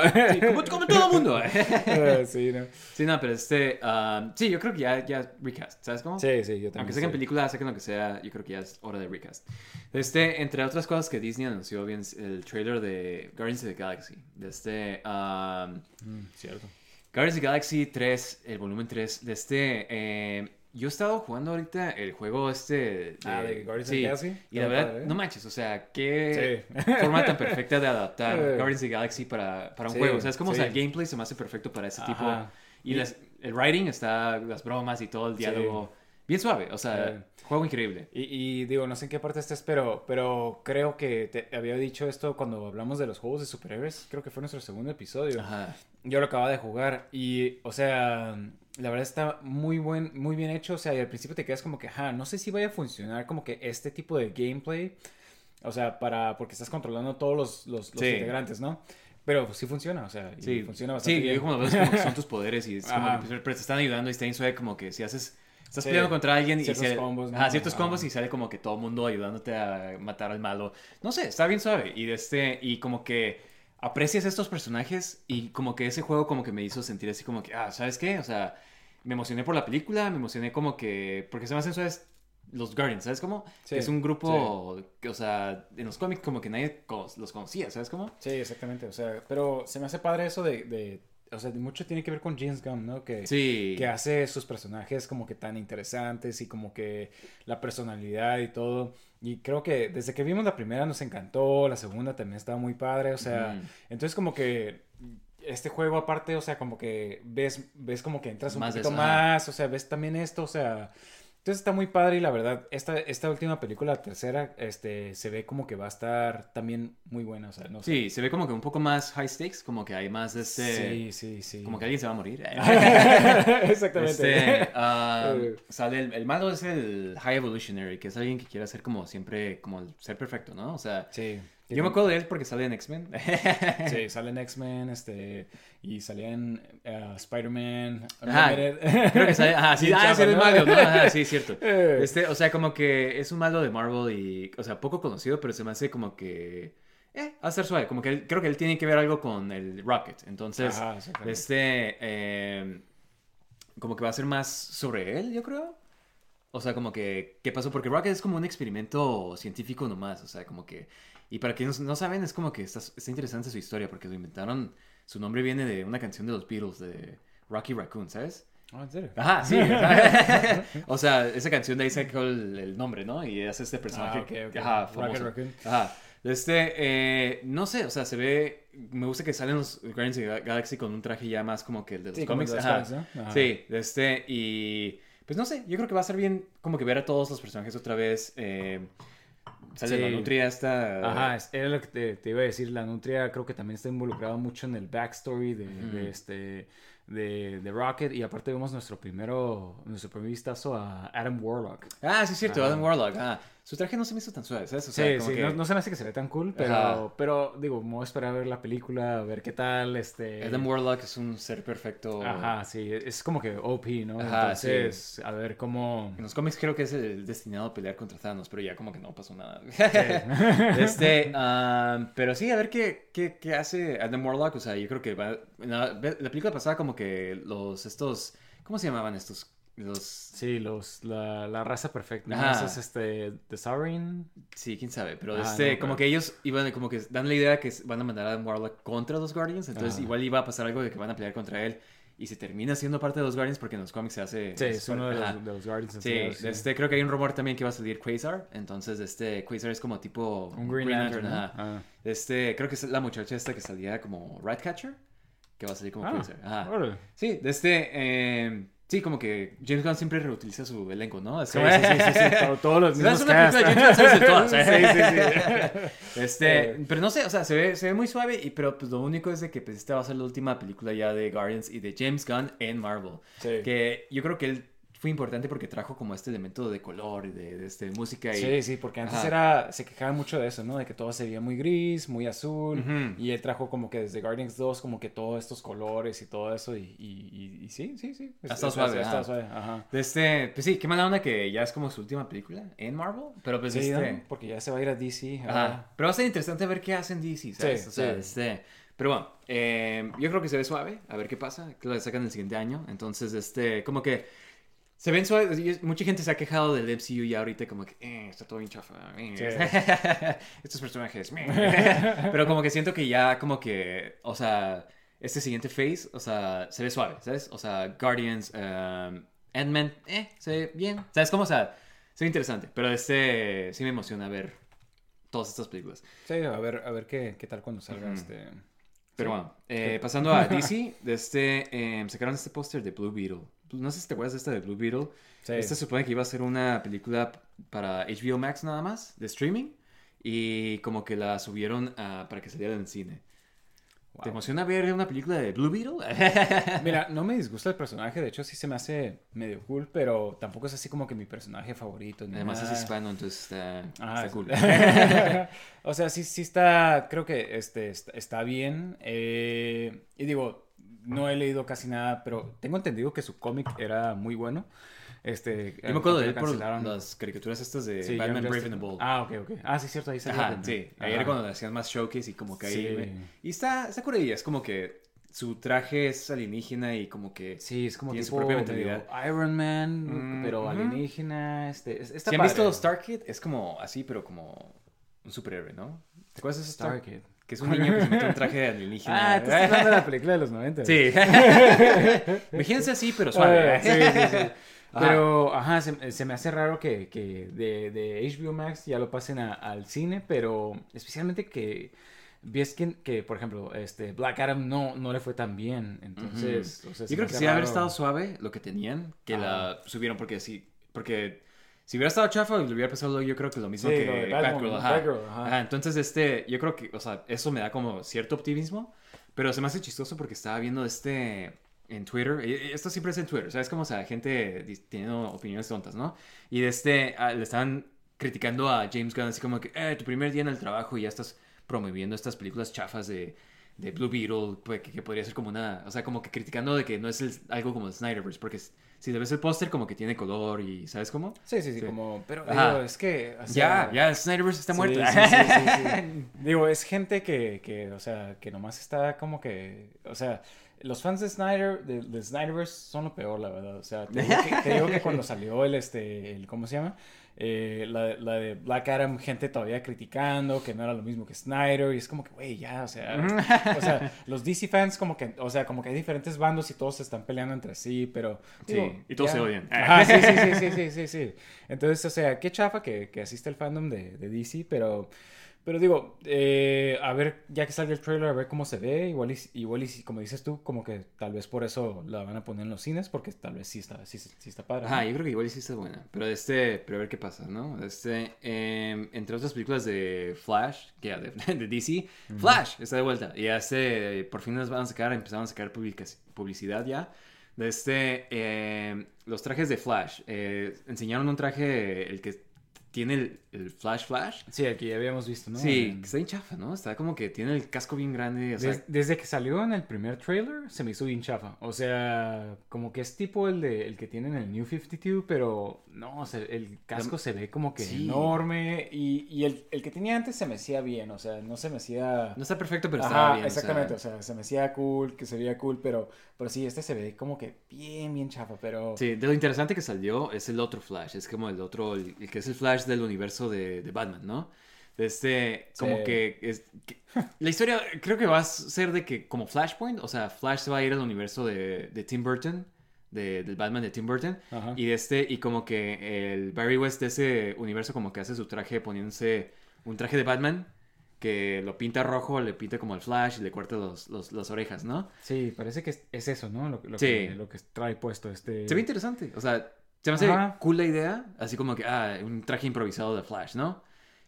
Como, todo el mundo. Ah, sí, ¿no? sí, no, pero este. um, sí, yo creo que ya, ya recast, ¿sabes cómo? Sí, sí, yo también. Aunque saquen películas, saquen lo que sea, yo creo que ya es hora de recast. Este, entre otras cosas que Disney anunció bien el trailer de Guardians of the Galaxy. De este. um, Mm, cierto. Guardians of the Galaxy 3, el volumen 3 de este... eh, yo he estado jugando ahorita el juego este... De, Ah, de Guardians of the sí, Galaxy. Y la verdad, padre, no manches, o sea, qué Sí. forma tan perfecta de adaptar. Guardians of the Galaxy para, para un Sí, juego. O sea, es como, o sea, sí. el gameplay se me hace perfecto para ese tipo. Ajá. Y las- el writing está, las bromas y todo el diálogo, bien suave. O sea, juego increíble. Y, y digo, no sé en qué parte estés, pero, pero creo que te había dicho esto cuando hablamos de los juegos de superhéroes. Creo que fue nuestro segundo episodio. Ajá. Yo lo acababa de jugar y, o sea, la verdad está muy buen, muy bien hecho. O sea, y al principio te quedas como que, ajá, no sé si vaya a funcionar como que este tipo de gameplay. O sea, para, porque estás controlando todos los, los, los Sí. integrantes, ¿no? Pero pues, sí funciona, o sea, Sí, funciona bastante sí, bien. como ves como que son tus poderes y es como que pero te están ayudando y está suave como que si haces estás Sí. peleando contra alguien y Ciertos se- combos, ¿no? ajá, ciertos Ajá. combos y sale como que todo el mundo ayudándote a matar al malo. No sé, está bien suave y de este y como que aprecias estos personajes y como que ese juego como que me hizo sentir así como que ah, ¿sabes qué? O sea, me emocioné por la película, me emocioné como que porque se me hacen suaves los Guardians, ¿sabes cómo? Sí, es un grupo que, o sea, en los cómics como que nadie los conocía, ¿sabes cómo? Sí, exactamente, o sea, pero se me hace padre eso de, de o sea, mucho tiene que ver con James Gunn, ¿no? Que, Sí. que hace sus personajes como que tan interesantes y como que la personalidad y todo. Y creo que desde que vimos la primera nos encantó, la segunda también estaba muy padre, o sea, entonces como que este juego aparte, o sea, como que ves, ves como que entras un Más poquito más, o sea, ves también esto, o sea, Entonces está muy padre y la verdad, esta, esta última película, la tercera, este, se ve como que va a estar también muy buena, o sea, no sé. Sí, se ve como que un poco más high stakes, como que hay más de este... Sí, sí, sí. Como que alguien se va a morir. Exactamente. Este, ah, Eh. sale el, el malo es el High Evolutionary, que es alguien que quiere hacer como siempre, como el ser perfecto, ¿no? O sea, Sí. Yo me acuerdo de él porque sale en X-Men. Sí, sale en X-Men, este, y salía en eh, Spider-Man. Creo que sale, ajá, sí, ah, sí, ¿no? malo, ¿no? Ajá, sí, cierto. Eh. Este, o sea, como que es un malo de Marvel y, o sea, poco conocido, pero se me hace como que, eh, va a ser suave, como que él- creo que él tiene que ver algo con el Rocket, entonces, Ajá, este, eh, como que va a ser más sobre él, yo creo. O sea, como que, ¿qué pasó? Porque Rocket es como un experimento científico nomás, o sea, como que... Y para quienes no saben, es como que está, está interesante su historia, porque lo inventaron, su nombre viene de una canción de los Beatles, de Rocky Raccoon, ¿sabes? Ah, ¿en serio? Ajá, sí. o sea, esa canción de ahí sacó el, el nombre, ¿no? Y es este personaje. Ah, ok, ok. Ajá, famoso. Raccoon. Ajá. Este, eh, no sé, o sea, se ve. Me gusta que salen los Guardians of the Galaxy con un traje ya más como que el de los Sí, cómics. de los Ajá. cómics, ¿no? Ajá. Sí, de este, y. Pues no sé, yo creo que va a ser bien como que ver a todos los personajes otra vez. Eh, sale Sí. la nutria esta. Ajá, es- era lo que te, te iba a decir. La Nutria creo que también está involucrado mucho en el backstory de, de este de, de Rocket. Y aparte vemos nuestro primero, nuestro primer vistazo a Adam Warlock. Ah, sí, es cierto. Adam Warlock. Ah, su traje no se me hizo tan suave, ¿sabes? O sea, sí, como sí, que- no, no se me hace que se ve tan cool, pero, Ajá. pero digo, me voy a esperar a ver la película, a ver qué tal, este... Adam Warlock es un ser perfecto. Ajá, sí, es como que OP, ¿no? Ajá, Entonces, a ver cómo... En los cómics creo que es el destinado a pelear contra Thanos, pero ya como que no pasó nada. este, ah, pero sí, a ver qué, qué, qué hace Adam Warlock. O sea, yo creo que va. La, la película pasada, como que los estos. ¿Cómo se llamaban estos? Los. Sí, los, la, la raza perfecta. ¿no? Ajá. Ese es este, The Saurin. Sí, quién sabe. Pero Ah, este, no, como pero- que ellos iban, como que dan la idea que van a mandar a Warlock contra los Guardians. Entonces, Ajá. igual iba a pasar algo de que van a pelear contra él. Y se termina siendo parte de los Guardians porque en los cómics se hace. Sí, es uno de los, de los Guardians. Sí, sí. este, creo que hay un rumor también que va a salir Quasar. Entonces, este, Quasar es como tipo. Un Green Lantern, ¿no? Ah. Este, creo que es la muchacha esta que salía como Ratcatcher. Que va a salir como Ah, Quasar. Ajá. Sí, de este. eh, sí, como que James Gunn siempre reutiliza su elenco, ¿no? Es Sí, como- sí, sí, sí, sí, todo- todos los mismos una película de cast. James Gunn, sabes de todas. ¿eh? Sí, sí, sí. Este, pero no sé, o sea, se ve, se ve muy suave, y, pero pues lo único es de que pues, esta va a ser la última película ya de Guardians y de James Gunn en Marvel. Sí. Que yo creo que él fue importante porque trajo como este elemento de color y de, de este, música. Y, Sí, sí, porque antes Ajá. era, se quejaban mucho de eso, ¿no? De que todo se veía muy gris, muy azul, Ujú. y él trajo como que desde Guardians 2 como que todos estos colores y todo eso, y, y, y- y sí, sí, sí. Ha estado suave, Ha estado ajá. suave, ajá. De este, pues sí, qué mala onda que ya es como su última película en Marvel, pero pues Sí, este... ¿no? Porque ya se va a ir a DC. Ajá. ahora. Pero va a ser interesante ver qué hacen DC, ¿sabes? Sí, o sea, sí. este... Pero bueno, eh, yo creo que se ve suave, a ver qué pasa, que lo sacan el siguiente año. Entonces, este, como que se ven suaves. y es- Mucha gente se ha quejado del MCU ya ahorita, como que eh, está todo bien chafa. eh, Estos personajes. Pero como que siento que ya, como que, o sea, este siguiente phase, o sea, se ve suave, ¿sabes? O sea, Guardians, um, Ant-Man, eh, se ve bien. ¿Sabes cómo? O sea, se ve interesante. Pero este, sí me emociona ver todas estas películas. Sí, a ver, a ver qué, qué tal cuando salga Ujú. este. Pero Sí. bueno, eh, pasando a DC, de este, em, sacaron este póster de Blue Beetle. No sé si te acuerdas de esta de Blue Beetle. Sí. Esta se supone que iba a ser una película para HBO Max nada más, de streaming. Y como que la subieron a- para que saliera en cine. ¿Te emociona ver una película de Blue Beetle? Mira, no me disgusta el personaje, de hecho sí se me hace medio cool, pero tampoco es así como que mi personaje favorito. ni Además es hispano, entonces está, Ah, está cool. o sea, sí, sí está, creo que este, está, está bien. eh, y digo, no he leído casi nada, pero tengo entendido que su cómic era muy bueno. Este, Yo me acuerdo de él por las caricaturas estas de Sí, Batman Brave and the Bold. Ah, ok, ok. Ah, sí, cierto, ahí salió. Ajá, sí. Ajá. Ayer cuando hacían más showcase y como que ahí... Sí. me- Y está, está curiosa, es como que su traje es alienígena y como que... Sí, es como Tiene su tipo propia medio mentalidad. Iron Man, Mm, pero ujú. alienígena. Este, es- está Si han padre. visto Starkid, es como así, pero como un superhéroe, ¿no? ¿Te acuerdas de Starkid? Que es un niño que se mete un traje de alienígena. Ah, te estás hablando de la película de los 90. Sí. Imagínense así, pero suave. Ah, sí, sí, sí. Ajá. Pero, ajá, se, se me hace raro que, que de, de HBO Max ya lo pasen a- al cine, pero especialmente que ves que, que, por ejemplo, este Black Adam no, no le fue tan bien, entonces... o sea, se Yo creo que sí haber raro. estado suave lo que tenían, que Ajá. la subieron porque sí. porque si hubiera estado chafa, le hubiera pasado yo creo que lo mismo Sí, que Batgirl, ajá. Batgirl, ajá. Ajá, Entonces, este, yo creo que, o sea, eso me da como cierto optimismo, pero se me hace chistoso porque estaba viendo este en Twitter, y- y esto siempre es en Twitter, ¿sabes? Como, o sea, gente teniendo opiniones tontas, ¿no? Y de este, ah, le estaban criticando a James Gunn así como que, eh, tu primer día en el trabajo y ya estás promoviendo estas películas chafas de, de Blue Beetle, pues, que, que podría ser como una, o sea, como que criticando de que no es el- algo como el Snyderverse, porque si le ves el póster como que tiene color y, ¿sabes cómo? Sí, sí, sí, Sí. como... Pero digo, es que... o sea, ya, ya, el Snyderverse está Sí, muerto. sí. Digo, es gente que, que, o sea, que nomás está como que, o sea, los fans de Snyder, de, de Snyderverse son lo peor, la verdad. O sea, te digo que, te digo que cuando salió el, este, el, ¿cómo se llama? Eh, la, la de Black Adam, gente todavía criticando que no era lo mismo que Snyder, y es como que, güey, ya, o sea, o sea, los DC fans como que, o sea, como que hay diferentes bandos y todos se están peleando entre sí, pero... Sí, digo, y todos ya- se odian. Ajá, sí, sí, sí, sí, sí, sí, sí. Entonces, o sea, qué chafa que, que asiste el fandom de, de DC, pero, pero digo, eh, a ver, ya que salga el trailer, a ver cómo se ve, igual y, igual y como dices tú, como que tal vez por eso la van a poner en los cines, porque tal vez sí está, sí, sí está padre. ¿no? Ajá, yo creo que igual sí está buena. Pero este, pero a ver qué pasa, ¿no? Este, em, entre otras películas de Flash, que ya, de, de DC, Flash está de vuelta. Y este, por fin nos van a sacar, empezaron a sacar publicidad ya. De este, em, los trajes de Flash. Eh, enseñaron un traje, el que tiene el, el Flash Flash. Sí, aquí ya habíamos visto, ¿no? Sí, En- está bien chafa, ¿no? Está como que tiene el casco bien grande. O sea, Des- desde que salió en el primer trailer se me hizo bien chafa. O sea, como que es tipo el de el que tiene en el New 52, pero no, o sea, el casco se ve como que Sí. enorme y, y el, el que tenía antes se me hacía bien, o sea, no se me hacía... no está perfecto, pero Ajá, está bien. o sea, exactamente, o sea, se me hacía cool, que se veía cool, pero, pero sí, este se ve como que bien, bien chafa, pero... Sí, de lo interesante que salió es el otro Flash, es como el otro, el, el que es el Flash del universo de, de Batman, ¿no? De este, como Sí. que, es, que- La historia creo que va a ser de que, como Flashpoint, o sea, Flash se va a ir al universo de, de Tim Burton, de, del Batman de Tim Burton, Ajá. y de este, y como que el Barry West de ese universo como que hace su traje poniéndose un traje de Batman, que lo pinta rojo, le pinta como el Flash y le corta los, los- las orejas, ¿no? Sí, parece que es, es eso, ¿no? Lo, lo Sí. que, lo que trae puesto este... Se ve interesante. O sea, se me hace Ajá. cool la idea. Así como que, ah, un traje improvisado de Flash, ¿no?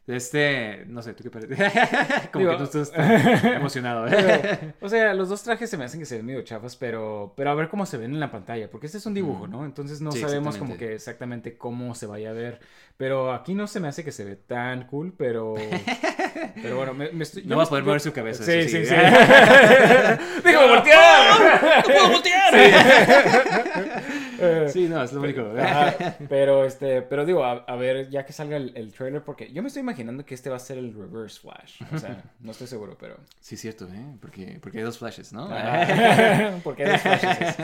Este, no sé, ¿tú qué parece? como Digo- que tú estás emocionado. Pero, o sea, los dos trajes se me hacen que se ven medio chafas, pero, pero a ver cómo se ven en la pantalla, porque este es un dibujo, ¿no? Entonces no Sí, sabemos como que exactamente cómo se vaya a ver. Pero aquí no se me hace que se ve tan cool, pero... Pero bueno, me, me estoy... No va a poder mover su cabeza, Sí, sí, sí. sí. ¡Déjame voltear! ¡No puedo voltear! Sí, no, es lo único. Ajá, pero este, pero digo, a, a ver, ya que salga el, el trailer, porque yo me estoy imaginando que este va a ser el Reverse Flash. O sea, no estoy seguro, pero. Sí, cierto, ¿eh? Porque, porque hay dos flashes, ¿no? Porque hay dos flashes.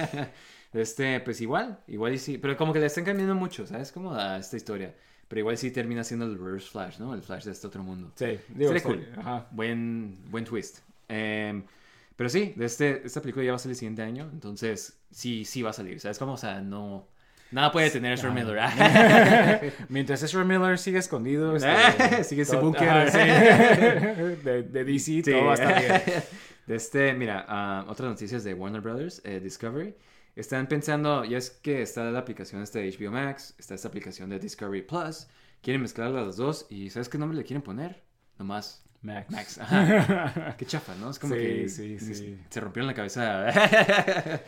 Este, pues igual, igual y sí. Pero como que le están cambiando mucho, ¿sabes? Como a esta historia. Pero igual sí termina siendo el reverse flash, ¿no? El flash de este otro mundo. Sí, digo, Sería cool. Ajá. Buen, buen twist. Em, pero sí, de este, esta película ya va a salir el siguiente año. Entonces, sí, sí va a salir. ¿Sabes cómo? O sea, no. Nada puede tener a Ezra Miller. Mientras Ezra Miller sigue escondido, este, Sigue ese búnker, sí. de, de DC, Sí. todo va a estar bien. De este, mira, ah, otras noticias de Warner Brothers, eh, Discovery. Están pensando, ya es que está la aplicación esta de HBO Max, está esta aplicación de Discovery Plus. Quieren mezclar las dos y ¿sabes qué nombre le quieren poner? Nomás Max. Max. Ajá. Qué chafa, ¿no? Es como Sí, que sí, sí. se rompieron la cabeza.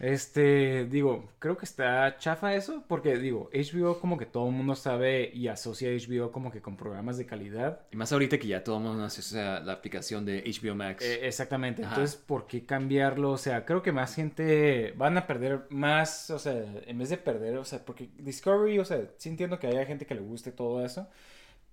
Este, digo, creo que está chafa eso, porque digo, HBO como que todo el mundo sabe y asocia HBO como que con programas de calidad. y más ahorita que ya todo el mundo asocia la aplicación de HBO Max. Eh, exactamente, Ajá. entonces, ¿por qué cambiarlo? O sea, creo que más gente van a perder más, o sea, en vez de perder, o sea, porque Discovery, o sea, sí entiendo que haya gente que le guste todo eso,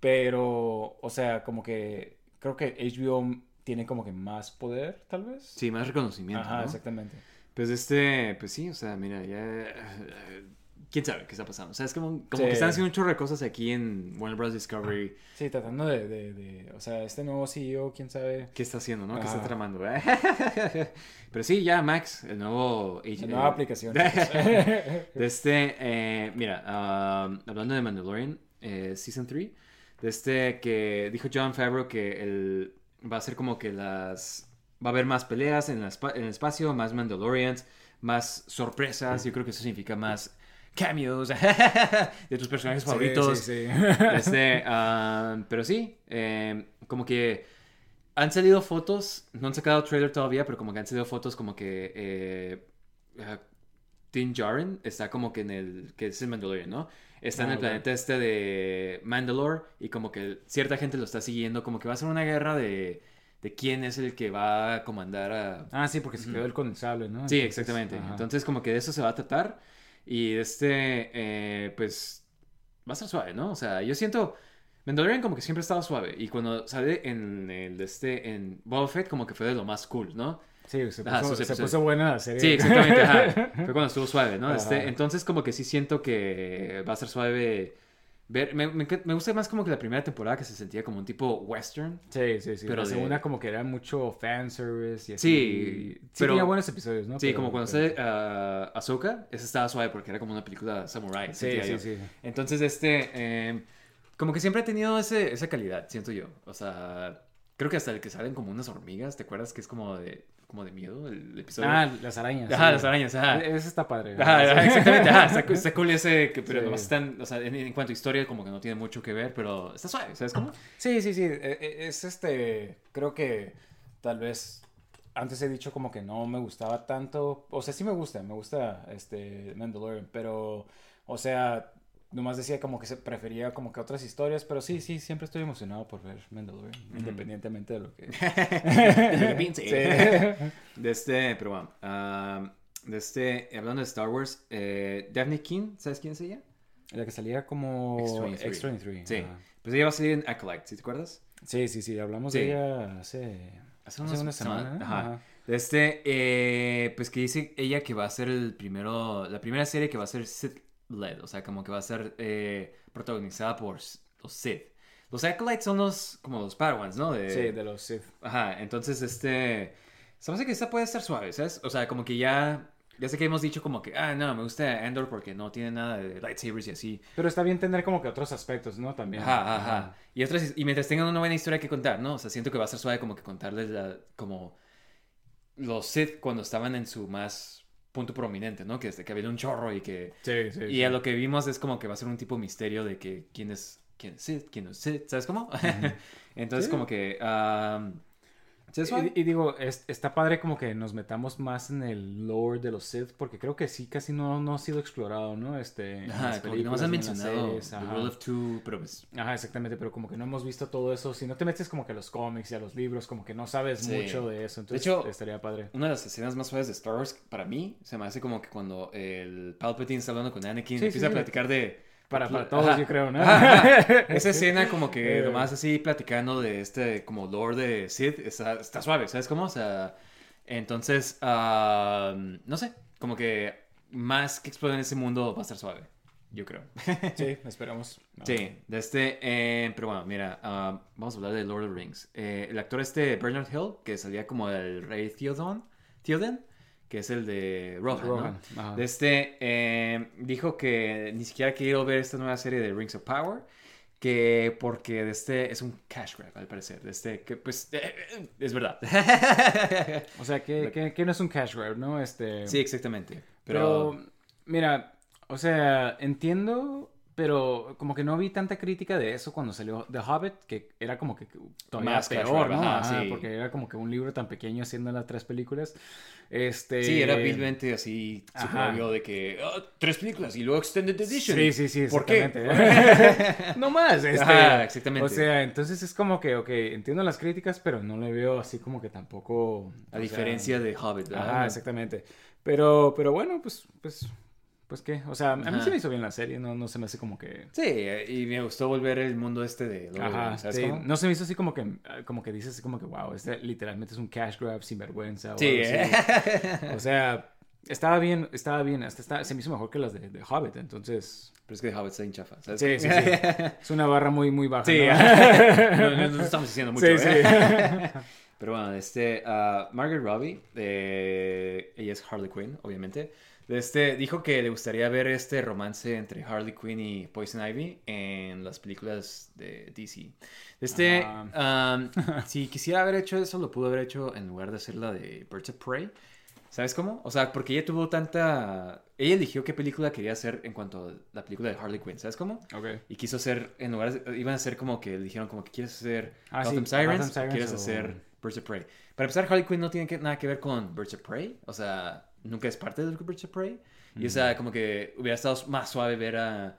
pero, o sea, como que creo que HBO tiene como que más poder, tal vez. sí, más reconocimiento. Ajá, ¿no? exactamente. Pues este, pues sí, o sea, mira, ya. eh, ¿Quién sabe qué está pasando? O sea, es como, como Sí. que están haciendo un chorro de cosas aquí en Warner Bros. Discovery. Sí, tratando de, de, de- o sea, este nuevo CEO, quién sabe. ¿Qué está haciendo, no? ¿Qué está Ajá. tramando? Pero sí, ya Max, el nuevo... La eh, nueva aplicación. de este, eh, mira, ah, hablando de Mandalorian, eh, Season 3, de este que dijo John Favreau que el, va a ser como que las... Va a haber más peleas en, la espa- en el espacio, más Mandalorians, más sorpresas. Yo creo que eso significa más cameos de tus personajes favoritos. Sí, sí, Este, ah, pero sí, eh, como que han salido fotos, no han sacado trailer todavía, pero como que han salido fotos como que eh, ah, Din Djarin está como que en el, que es el Mandalorian, ¿no? Está en Ah, el planeta este de Mandalore y como que cierta gente lo está siguiendo, como que va a ser una guerra de, de quién es el que va a comandar a... Ah, sí, porque se quedó el con el sable, ¿no? Sí, Entonces, exactamente. ajá. Entonces, como que de eso se va a tratar. Y este, eh, pues, va a ser suave, ¿no? O sea, yo siento. Mandalorian como que siempre ha estado suave. Y cuando sale en el este, en Boba Fett, como que fue de lo más cool, ¿no? Sí, se puso, se puso buena la serie. Sí, exactamente. ajá. Fue cuando estuvo suave, ¿no? Este, entonces, como que sí siento que va a ser suave. Ver, me, me, me gusta más como que la primera temporada que se sentía como un tipo western. Sí, sí, sí. Pero la de- segunda como que era mucho fanservice y así. Sí, Sí, pero- tenía buenos episodios, ¿no? Sí, Pero- como cuando pero- sale uh, Ahsoka, esa estaba suave porque era como una película samurai. Sí, sí, yo. sí. Entonces, este, eh, como que siempre ha tenido ese, esa calidad, siento yo. O sea, creo que hasta el que salen como unas hormigas, ¿te acuerdas? Que es como de, como de miedo el episodio. Ah, las arañas. Ajá, sí. las arañas, ajá. E- Ese está padre. Ajá, exactamente, ajá, está, está cool ese, que, pero Sí. nomás están, o sea, en, en cuanto a historia como que no tiene mucho que ver, pero está suave, ¿sabes cómo? Sí, sí, sí. e- e- Es este. Creo que tal vez. Antes he dicho como que no me gustaba tanto. O sea, sí me gusta, me gusta este Mandalorian, pero. O sea, nomás decía como que se prefería como que otras historias, pero sí, sí, siempre estoy emocionado por ver Mandalorian, independientemente de lo que. Sí. De este, pero bueno, ah, de este, hablando de Star Wars, eh, Daphne King, ¿sabes quién es ella? La que salía como X-23. X-23. Sí, pues ella va a salir en Acolyte, ¿sí te acuerdas? Sí, sí, sí, hablamos Sí. de ella hace, Hace una semanas, semana. ajá. Ajá. De este, eh, pues que dice ella que va a ser el primero, la primera serie que va a ser Sith-led, o sea, como que va a ser eh, protagonizada por los Sith. Los Acolytes son los, como los Padawans, ¿no? De, Sí, de los Sith. Ajá, entonces este, se me hace que esta puede estar suave, ¿sabes? O sea, como que ya, ya sé que hemos dicho como que, ah, no, me gusta Andor porque no tiene nada de lightsabers y así. Pero está bien tener como que otros aspectos, ¿no? También. Ajá, ajá, ajá. Y, otras, y mientras tengan una buena historia que contar, ¿no? O sea, siento que va a ser suave como que contarles la, como los Sith cuando estaban en su más punto prominente, ¿no? Que, este, que había un chorro y que... Sí, sí. Y sí. a lo que vimos es como que va a ser un tipo misterio de que quién es, quién es Sith, quién es Sith, ¿sabes cómo? Entonces como que... ah, ¿sí es suave? Y, y digo, es- está padre como que nos metamos más en el lore de los Sith, porque creo que sí, casi no, no ha sido explorado, ¿no? Este, Ajá, como que nomás han mencionado series, The ajá. Rule of Two, pero pues... Ajá, exactamente, pero como que no hemos visto todo eso. Si no te metes como que a los cómics y a los libros, como que no sabes Sí. mucho de eso. Entonces, hecho, estaría padre. Una de las escenas más suaves de Star Wars, para mí, se me hace como que cuando el Palpatine está hablando con Anakin, Sí, empieza a platicar de... Para, para Ajá. todos, yo creo, ¿no? Ajá, ajá. Esa escena como que Eh. nomás así platicando de este como lore de Sid está, está suave, ¿sabes cómo? O sea, entonces, ah, no sé, como que más que explorar en ese mundo va a estar suave, yo creo. Sí, esperamos. Sí, de este, eh, pero bueno, mira, ah, vamos a hablar de Lord of the Rings. Eh, el actor este, Bernard Hill, que salía como el rey Theoden, Theoden que es el de Rohan, Rohan, ¿no? este, eh, dijo que ni siquiera querido ver esta nueva serie de Rings of Power, que porque de este es un cash grab, al parecer. De este, que pues, eh, es verdad. O sea, que, que, que no es un cash grab, ¿no? Este... sí, exactamente. Pero, Pero, mira, o sea, entiendo, pero como que no vi tanta crítica de eso cuando salió The Hobbit, que era como que todavía Más peor, ¿no? ajá, Ajá, sí. Porque era como que un libro tan pequeño haciendo las tres películas. Este... sí, era vilmente así, obvio de que "Ah, tres películas y luego Extended Edition. Sí, sí, sí, ¿Por qué? exactamente. no más, este. Ajá, exactamente. O sea, entonces es como que, ok, entiendo las críticas, pero no le veo así como que tampoco. A diferencia sea, de Hobbit, ¿verdad? Ajá, exactamente. Pero, pero bueno, pues, pues, pues qué. O sea, a mí Ajá. se me hizo bien la serie, no, no se me hace como que. Sí, y me gustó volver el mundo este de Ajá, Rings, ¿sabes sí. cómo? No se me hizo así como que, como que dices así como que, wow, este literalmente es un cash grab sin vergüenza. Sí. ¿eh? O sea, estaba bien, estaba bien, hasta está- se me hizo mejor que las de, de Hobbit, entonces... Pero es que Hobbit está en chafa, ¿sabes? Sí, sí, sí. Es una barra muy, muy baja. Sí, ¿no? no, no- no estamos diciendo mucho, Sí, ¿eh? sí. Pero bueno, este, ah, Margaret Robbie, eh, ella es Harley Quinn, obviamente. Este, dijo que le gustaría ver este romance entre Harley Quinn y Poison Ivy en las películas de DC. Este, Ah. um, si quisiera haber hecho eso, lo pudo haber hecho en lugar de hacer la de Birds of Prey. ¿Sabes cómo? O sea, porque ella tuvo tanta... Ella eligió qué película quería hacer en cuanto a la película de Harley Quinn, ¿sabes cómo? Ok. Y quiso hacer, en lugar de- iban a hacer como que le dijeron como que quieres hacer Ah, sí, Gotham Sirens, Gotham Sirens o quieres o- hacer Birds of Prey. Para empezar, Harley Quinn no tiene que- nada que ver con Birds of Prey, o sea, nunca es parte de Birds of Prey. Y o sea, como que hubiera estado más suave ver a,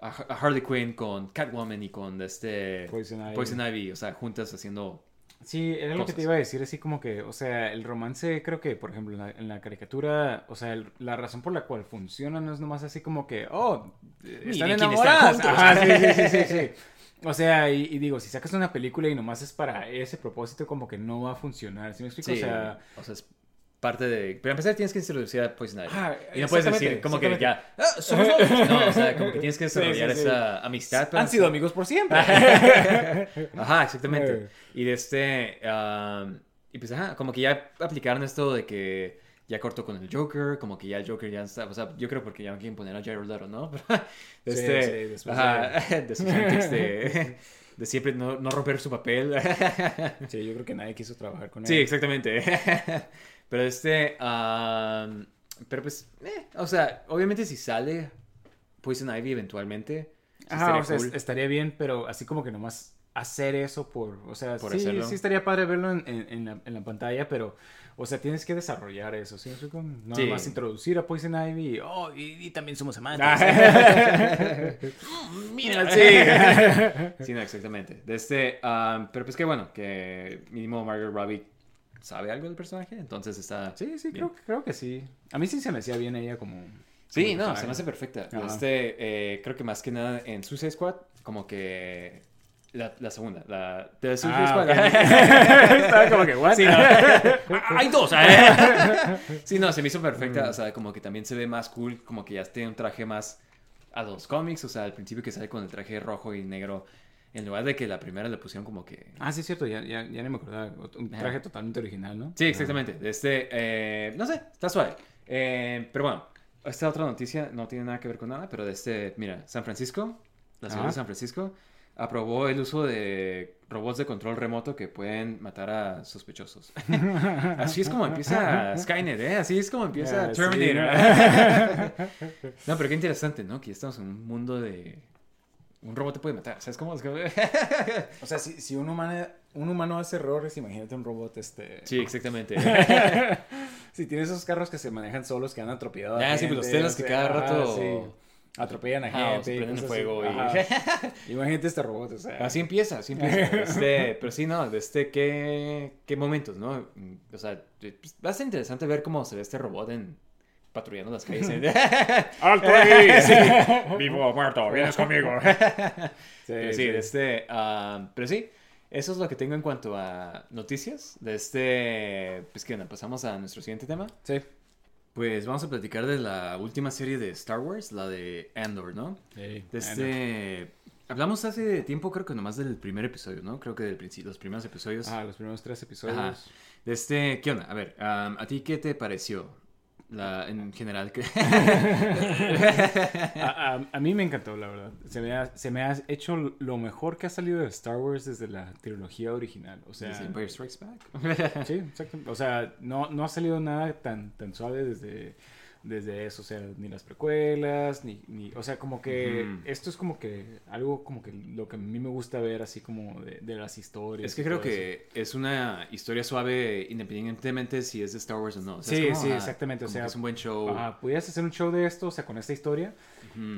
Harley Quinn con Catwoman y con este Poison Ivy. Poison Ivy, o sea, juntas haciendo... Sí, era lo que te iba a decir, así como que, o sea, el romance creo que, por ejemplo, en la, en la caricatura, o sea, el- la razón por la cual funciona no es nomás así como que, oh, están enamoradas. Ajá, sí, sí, sí, sí, sí. O sea, y, y digo, si sacas una película y nomás es para ese propósito, como que no va a funcionar, ¿sí me explico? Sí, O sea, o sea, es parte de... Pero empezar tienes que introducir a Poison Ivy. Ajá, y no puedes decir como que ya... "Ah, somos novios". No, o sea, como que tienes que Sí, sí, desarrollar sí. esa amistad. han sido amigos por siempre. Ajá, exactamente. Eh. Y de este. am, y pues, ajá, como que ya aplicaron esto de que ya cortó con el Joker, como que ya el Joker ya está. O sea, yo creo porque ya no quieren poner a Jared Leto, ¿no? Pero, de Sí, este, sí, después ajá, de sus antics de, de siempre no, no romper su papel. Sí, yo creo que nadie quiso trabajar con él. Sí, exactamente. Pero este. am, pero pues, eh, o sea, obviamente si sale Poison Ivy eventualmente. sí Ajá, estaría o sea, cool. estaría bien, pero así como que nomás hacer eso por, o sea, Por sí, hacerlo. sí estaría padre verlo en, en- en la, en la pantalla, pero, o sea, tienes que desarrollar eso, ¿sí? No Sí. nomás introducir a Poison Ivy y, oh, y, y también somos amantes. Mira, sí. sí, no, exactamente. De este, am, pero pues qué bueno, que mínimo Margot Robbie sabe algo del personaje, entonces está... Sí, sí, creo, creo que sí. A mí sí se me hacía bien ella como... Sí, como no, personaje. se me hace perfecta. Ajá. Este, eh, creo que más que nada en Suicide Squad, como que la, la segunda, la de Suicide Ah, Squad. ok. Estaba como que, what? Sí, no. Hay dos, ¿eh? Sí, no, se me hizo perfecta. Mm. O sea, como que también se ve más cool, como que ya tiene un traje más a los cómics. O sea, al principio que sale con el traje rojo y negro, en lugar de que la primera le pusieron como que. Ah, sí, es cierto, ya, ya, ya no me acordaba. Un Ajá. traje totalmente original, ¿no? Sí, exactamente. Este, eh, no sé, está suave. Eh, pero bueno, esta otra noticia no tiene nada que ver con nada, pero de este, mira, San Francisco, la ciudad Ajá. de San Francisco, aprobó el uso de robots de control remoto que pueden matar a sospechosos. Así es como empieza Skynet, ¿eh? Así es como empieza sí, Terminator. no, pero qué interesante, ¿no? Que ya estamos en un mundo de... Un robot te puede matar, ¿sabes cómo? Es que- O sea, si, si un, humano, un humano hace errores, imagínate un robot, este... sí, exactamente. Si tienes esos carros que se manejan solos, que han atropellado Ah, sí, gente, pues los telas o que sea, cada rato- sí, atropellan a o gente. prenden fuego y-. Imagínate este robot, o sea... Así empieza, así empieza. Este, pero sí, no, de este, ¿qué, qué momentos, ¿no? O sea, pues, va a ser interesante ver cómo se ve este robot en patrullando las calles. ¡Alto ahí! Sí. Vivo o muerto, vienes conmigo. Sí, pero sí, sí. de este, ah, pero sí, eso es lo que tengo en cuanto a noticias. De este, pues que onda, pasamos a nuestro siguiente tema. Sí. Pues vamos a platicar de la última serie de Star Wars, la de Andor, ¿no? Sí, De este... Hablamos hace tiempo, creo que nomás del primer episodio, ¿no? Creo que del principio, los primeros episodios. Ah, los primeros tres episodios. Ajá. De este, ¿qué onda? A ver, am, ¿a ti qué te pareció? La, en general, que... A, a- a mí me encantó, la verdad. Se me, ha, se me ha hecho lo mejor que ha salido de Star Wars desde la trilogía original. O sea, Empire Strikes Back. sí, exacto. O sea, no, no ha salido nada tan, tan suave desde, desde eso. O sea, ni las precuelas, ni, ni... O sea, como que esto es como que algo como que lo que a mí me gusta ver así como de, de las historias. Es que creo eso. que es una historia suave independientemente si es de Star Wars o no. O sea, es Sí, como, sí, exactamente, o sea, es un buen show. Ajá, pudieras hacer un show de esto, o sea, con esta historia,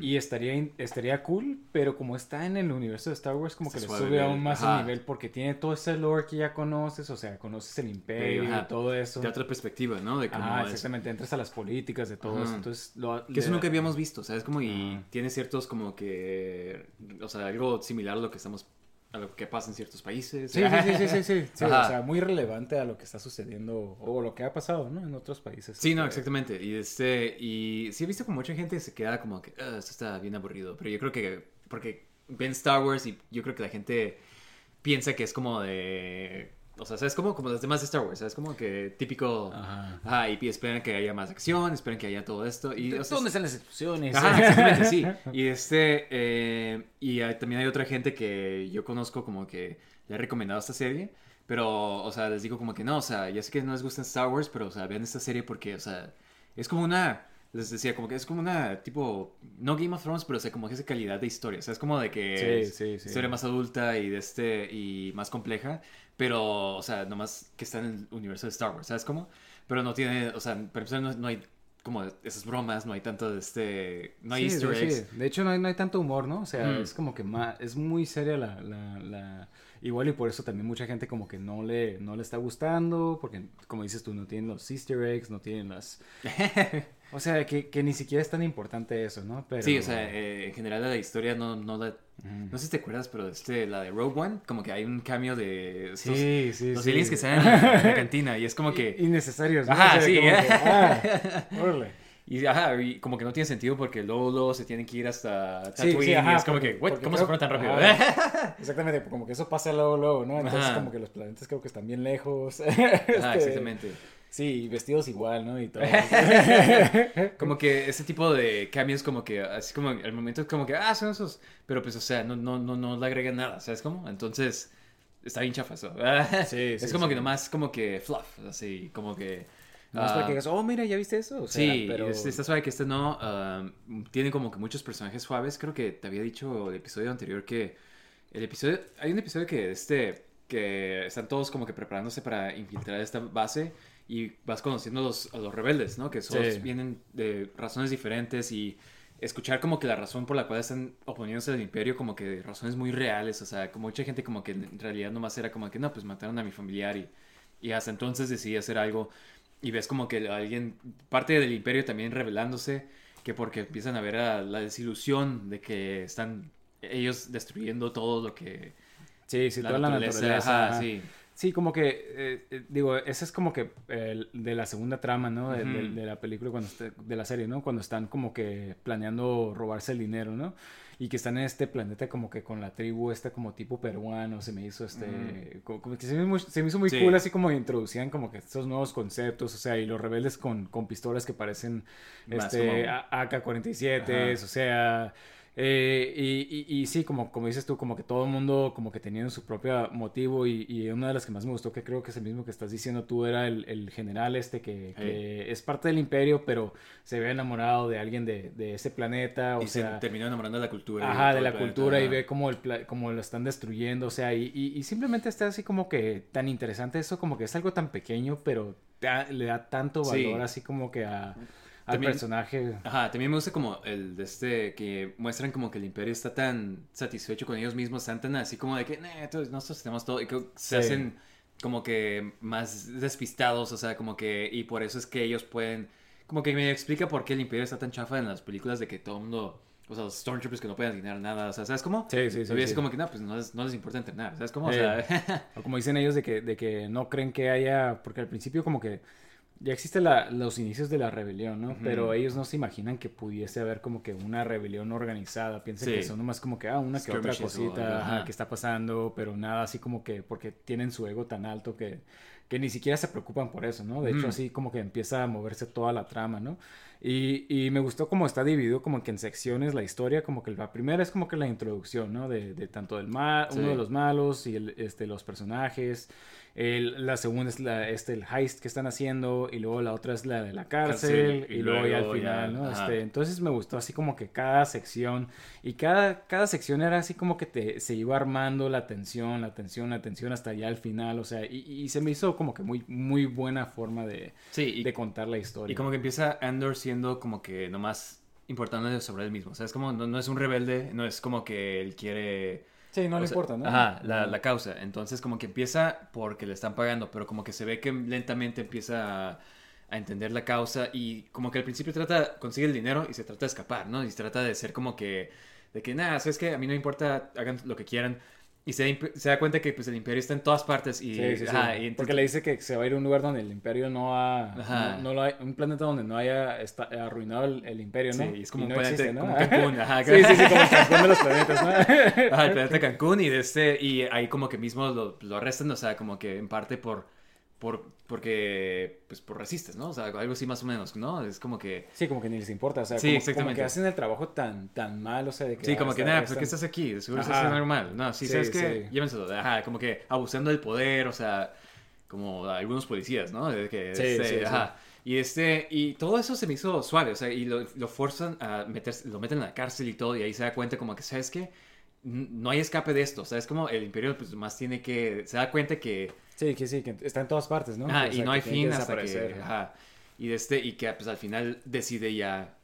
Y estaría, estaría cool, pero como está en el universo de Star Wars, como que le sube aún más ajá. el nivel, porque tiene todo ese lore que ya conoces, o sea, conoces el imperio Ajá. y todo eso. De otra perspectiva, ¿no? De cómo Ajá, es. exactamente, entras a las políticas de todo eso, entonces... Lo, Que eso le- nunca habíamos visto, ¿sabes? Como y tiene ciertos como que... O sea, algo similar a lo que estamos... A lo que pasa en ciertos países. Sí, sí, sí, sí, sí, sí, o sea, muy relevante a lo que está sucediendo, o lo que ha pasado, ¿no? En otros países. Sí, no, Eh, exactamente. Y este, y sí he visto como mucha gente se queda como que, "Ah, esto está bien aburrido. Pero yo creo que, porque ven Star Wars y yo creo que la gente piensa que es como de, o sea, ¿sabes? Como, como los demás de Star Wars, ¿sabes? Como que típico, Ajá. ajá, y esperan que haya más acción, esperan que haya todo esto. Y, o sea, ¿Dónde están las explosiones? Ajá, exactamente, sí. Y este, eh, y hay- también hay otra gente que yo conozco como que le he recomendado esta serie. Pero, o sea, les digo como que no, o sea, ya sé que no les gusta Star Wars, pero, o sea, vean esta serie porque, o sea, es como una, les decía, como que es como una, tipo, no Game of Thrones, pero, o sea, como que esa calidad de historia, o sea, es como de que Sí, es sí, sí. historia más adulta y de este, y más compleja, pero, o sea, nomás que está en el universo de Star Wars, ¿sabes cómo? Pero no tiene, o sea, para empezar, no, no hay como esas bromas, no hay tanto de este, no hay easter eggs. sí. De hecho, no hay, no hay tanto humor, ¿no? O sea, Mm. es como que más, es muy seria la, la, la- Igual y por eso también mucha gente como que no le, no le está gustando, porque como dices tú, no tienen los easter eggs, no tienen las... O sea, que, que ni siquiera es tan importante eso, ¿no? Pero... Sí, o sea, eh, en general la historia no, no la... No sé si te acuerdas, pero este, la de Rogue One, como que hay un cambio de... estos- Sí, sí, Los sí. aliens que están en la, cantina y es como que... Innecesarios, ¿no? Ajá, O sea, sí. que, ah, órale. Y, ajá, y como que no tiene sentido porque luego, luego se tienen que ir hasta Sí, sí, Tatooine ajá, y es como porque- que, "What? porque ¿cómo creo- se fueron tan rápido? ajá. Exactamente, como que eso pasa luego, luego, ¿no? Entonces como que los planetas creo que están bien lejos. Ajá, Este, exactamente. Sí, vestidos igual, ¿no? Y todo. Como que ese tipo de cambios como que, así como al momento es como que, ah, son esos, pero pues, o sea, no, no, no, no le agregan nada, ¿sabes cómo? Entonces, está bien chafa eso. Sí, es sí, como sí. que nomás como que fluff, así, como que... No es para ah, que digas, oh, mira, ¿ya viste eso? O sea, sí, pero... está suave que este no. ah, tiene como que muchos personajes suaves. Creo que te había dicho el episodio anterior que. El episodio. Hay un episodio que este. Que están todos como que preparándose para infiltrar esta base. Y vas conociendo a los, a los rebeldes, ¿no? Que Sí. vienen de razones diferentes. Y escuchar como que la razón por la cual están oponiéndose al imperio. Como que razones muy reales. O sea, como mucha gente como que en realidad nomás era como que no, pues mataron a mi familiar. Y, y hasta entonces decidí hacer algo. Y ves como que alguien, parte del imperio también revelándose, que porque empiezan a ver a la desilusión de que están ellos destruyendo todo lo que... Sí, sí, toda la naturaleza. ajá. sí. Sí, como que, eh, eh, digo, esa es como que el- de la segunda trama, ¿no? De, la película, cuando está- de la serie, ¿no? Cuando están como que planeando robarse el dinero, ¿no? Y que están en este planeta como que con la tribu esta como tipo peruano, se me hizo este... Como, como que se me, hizo muy- se me hizo muy Sí. cool, así como introducían como que estos nuevos conceptos, o sea, y los rebeldes con, con pistolas que parecen Más este, como- A- AK-47, Ajá. o sea... Eh, y, y, y sí, como, como dices tú, como que todo el mundo como que teniendo su propio motivo y, y una de las que más me gustó, que creo que es el mismo que estás diciendo tú, era el, el general este que, que es parte del imperio, pero se ve enamorado de alguien de, de ese planeta, o y se sea... terminó enamorando de la cultura. Ajá, de la planeta, cultura y ve cómo, el pla- cómo lo están destruyendo, o sea, y, simplemente está así como que tan interesante eso, como que es algo tan pequeño, pero le da tanto Sí. valor así como que a, al También- personaje. Ajá, también me gusta como el de este que muestran como que el imperio está tan satisfecho con ellos mismos, están tan así como de que, "Nah, todos- nosotros tenemos todo, y que se Sí. hacen como que más despistados, o sea, como que, y por eso es que ellos pueden, como que me explica por qué el imperio está tan chafa en las películas de que todo el mundo, o sea, los Stormtroopers que no pueden adivinar nada, o sea, ¿sabes cómo? Sí, sí, sí, es sí. como que, no, pues no les, no les importa entrenar, ¿sabes cómo? O Sí. sea, O como dicen ellos de que, de que no creen que haya, porque al principio como que ya existen los inicios de la rebelión, ¿no? Pero ellos no se imaginan que pudiese haber como que una rebelión organizada. Piensan Sí. que son nomás como que, ah, una que otra cosita ajá, que está pasando, pero nada así como que, porque tienen su ego tan alto que, que ni siquiera se preocupan por eso, ¿no? De hecho, así como que empieza a moverse toda la trama, ¿no? Y, y me gustó como está dividido como que en secciones la historia, como que la primera es como que la introducción, ¿no? De, de tanto del mal, Sí. uno de los malos y el, este, los personajes. El- la segunda es la, este, el heist que están haciendo y luego la otra es la de la cárcel, y, y luego, ya al final, ya, ¿no? Este, entonces me gustó así como que cada sección y cada, cada sección era así como que te, se iba armando la tensión, la tensión, la tensión hasta ya al final, o sea, y, y se me hizo como que muy, muy buena forma de, sí, de contar la historia. y como que empieza Andor siendo como que nomás importando sobre él mismo, o sea, es como, no, no es un rebelde, no es como que él quiere... Sí, no le sea, importa, ¿no? Ajá, la, la causa. Entonces, como que empieza porque le están pagando, pero como que se ve que lentamente empieza a, a entender la causa y como que al principio trata, consigue el dinero y se trata de escapar, ¿no? Y se trata de ser como que, de que nada, ¿sabes qué? A mí no me importa, hagan lo que quieran. Y se, da imp- se da cuenta que pues el imperio está en todas partes y, Sí, sí, sí. Porque le dice que se va a ir a un lugar donde el imperio no ha... Ajá. No, no lo hay- un planeta donde no haya arruinado el, el imperio, ¿no? Sí, es como Y un no planeta- existe, ¿no? como Cancún, ajá. sí, sí, sí, como Cancún de los planetas, ¿no? Ajá, el planeta Cancún y de este y ahí como que mismo lo, lo arrestan, o sea, como que en parte por por, porque, pues, por racistas, ¿no? O sea, algo así más o menos, ¿no? Es como que... Sí, como que ni les importa, o sea, Sí, como, como exactamente. que hacen el trabajo tan, tan mal, o sea, de que... Sí, ah, como que está- nada, pues están- ¿qué estás aquí? Seguro estás Ajá. haciendo algo mal. No, sí, Sí, ¿sabes qué? sí. Llévenselo. Ajá, como que abusando del poder, o sea, como algunos policías, ¿no? De que, Sí, este, ajá. Y este, y todo eso se me hizo suave, o sea, y lo, lo forzan a meterse, lo meten en la cárcel y todo, y ahí se da cuenta como que, ¿sabes qué? No hay escape de esto, o sea, es como el imperio pues más tiene que, se da cuenta que Sí, que sí, que está en todas partes, ¿no? Ajá, O y sea, no que hay fin que hasta que... Ajá, y, de este, y que pues al final decide ya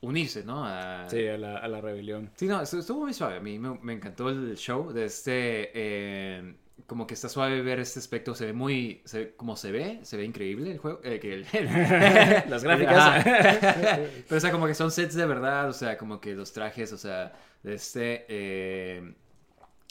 unirse, ¿no? A- Sí, a la, a la rebelión. Sí, no, estu- estuvo muy suave. A mí me, me encantó el show de este... eh, como que está suave ver este aspecto. Se ve muy... Se ve, como se ve, se ve increíble el juego. eh, que el- Las gráficas. Pero o sea, como que son sets de verdad. O sea, como que los trajes, o sea, de este... eh,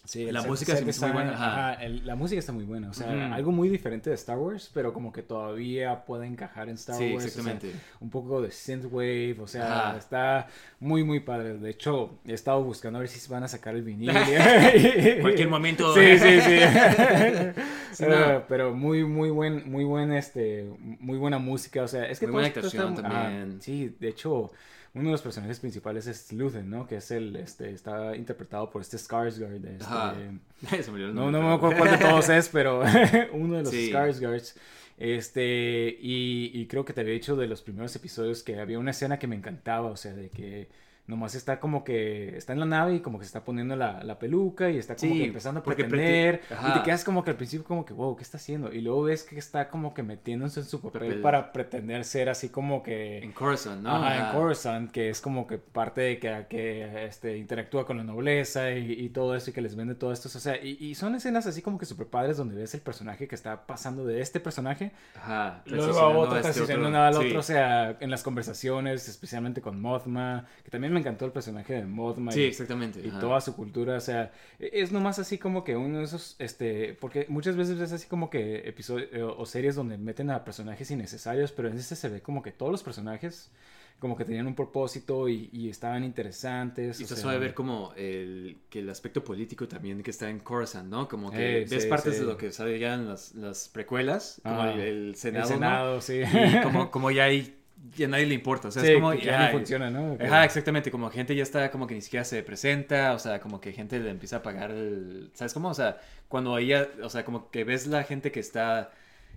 Sí, La música hizo muy design, buena, ajá. ajá, el- la música está muy buena. O sea, algo muy diferente de Star Wars, pero como que todavía puede encajar en Star Sí, Wars. o sea, exactamente. un poco de synthwave, o sea, Ajá. está muy, muy padre. De hecho, he estado buscando a ver si van a sacar el vinil. Cualquier momento. Sí, sí, sí. Sí, no. pero muy, muy buen, muy buen, este, muy buena música. O sea, es que Muy buena está- actuación ajá, también. sí, de hecho, uno de los personajes principales es Luthen, ¿no? Que es el, este, está interpretado por este Skarsgård. Este, Ajá. No, me acuerdo cuál de todos es, pero uno de los Sí. Skarsgårds. Este, y, y creo que te había dicho de los primeros episodios que había una escena que me encantaba, o sea, de que nomás está como que está en la nave y como que se está poniendo la, la peluca y está como Sí, que empezando a prete- pretender y te quedas como que al principio como que, wow, ¿qué está haciendo? Y luego ves que está como que metiéndose en su papel Papel. para pretender ser así como que... En Coruscant, ¿no? Ajá, en Coruscant, que es como que parte de que, que este, interactúa con la nobleza y, y todo eso y que les vende todo esto. O sea, y, y son escenas así como que super padres donde ves el personaje que está pasando de este personaje Ajá. luego a otro, este transicionando otro. al Sí. otro. O sea, en las conversaciones, especialmente con Mothma, que también me encantó el personaje de Mothma. Sí, y- exactamente. y ajá. toda su cultura, o sea, e- es nomás así como que uno de esos, este, porque muchas veces es así como que episodios o series donde meten a personajes innecesarios, pero en este se ve como que todos los personajes como que tenían un propósito y, y estaban interesantes. Y o sea, suave ver como el, que el aspecto político también que está en Coruscant, ¿no? Como que Eh, ves sí, partes sí. de lo que en las, las precuelas, como Ah, el, el Senado, el ¿no? Senado, sí. Y como, como ya hay, ya nadie le importa, o sea, Sí, es como... que ya no funciona, ¿no? Ajá, exactamente, como gente ya está como que ni siquiera se presenta, o sea, como que gente le empieza a pagar el... ¿Sabes cómo? O sea, cuando ella, o sea, como que ves la gente que está,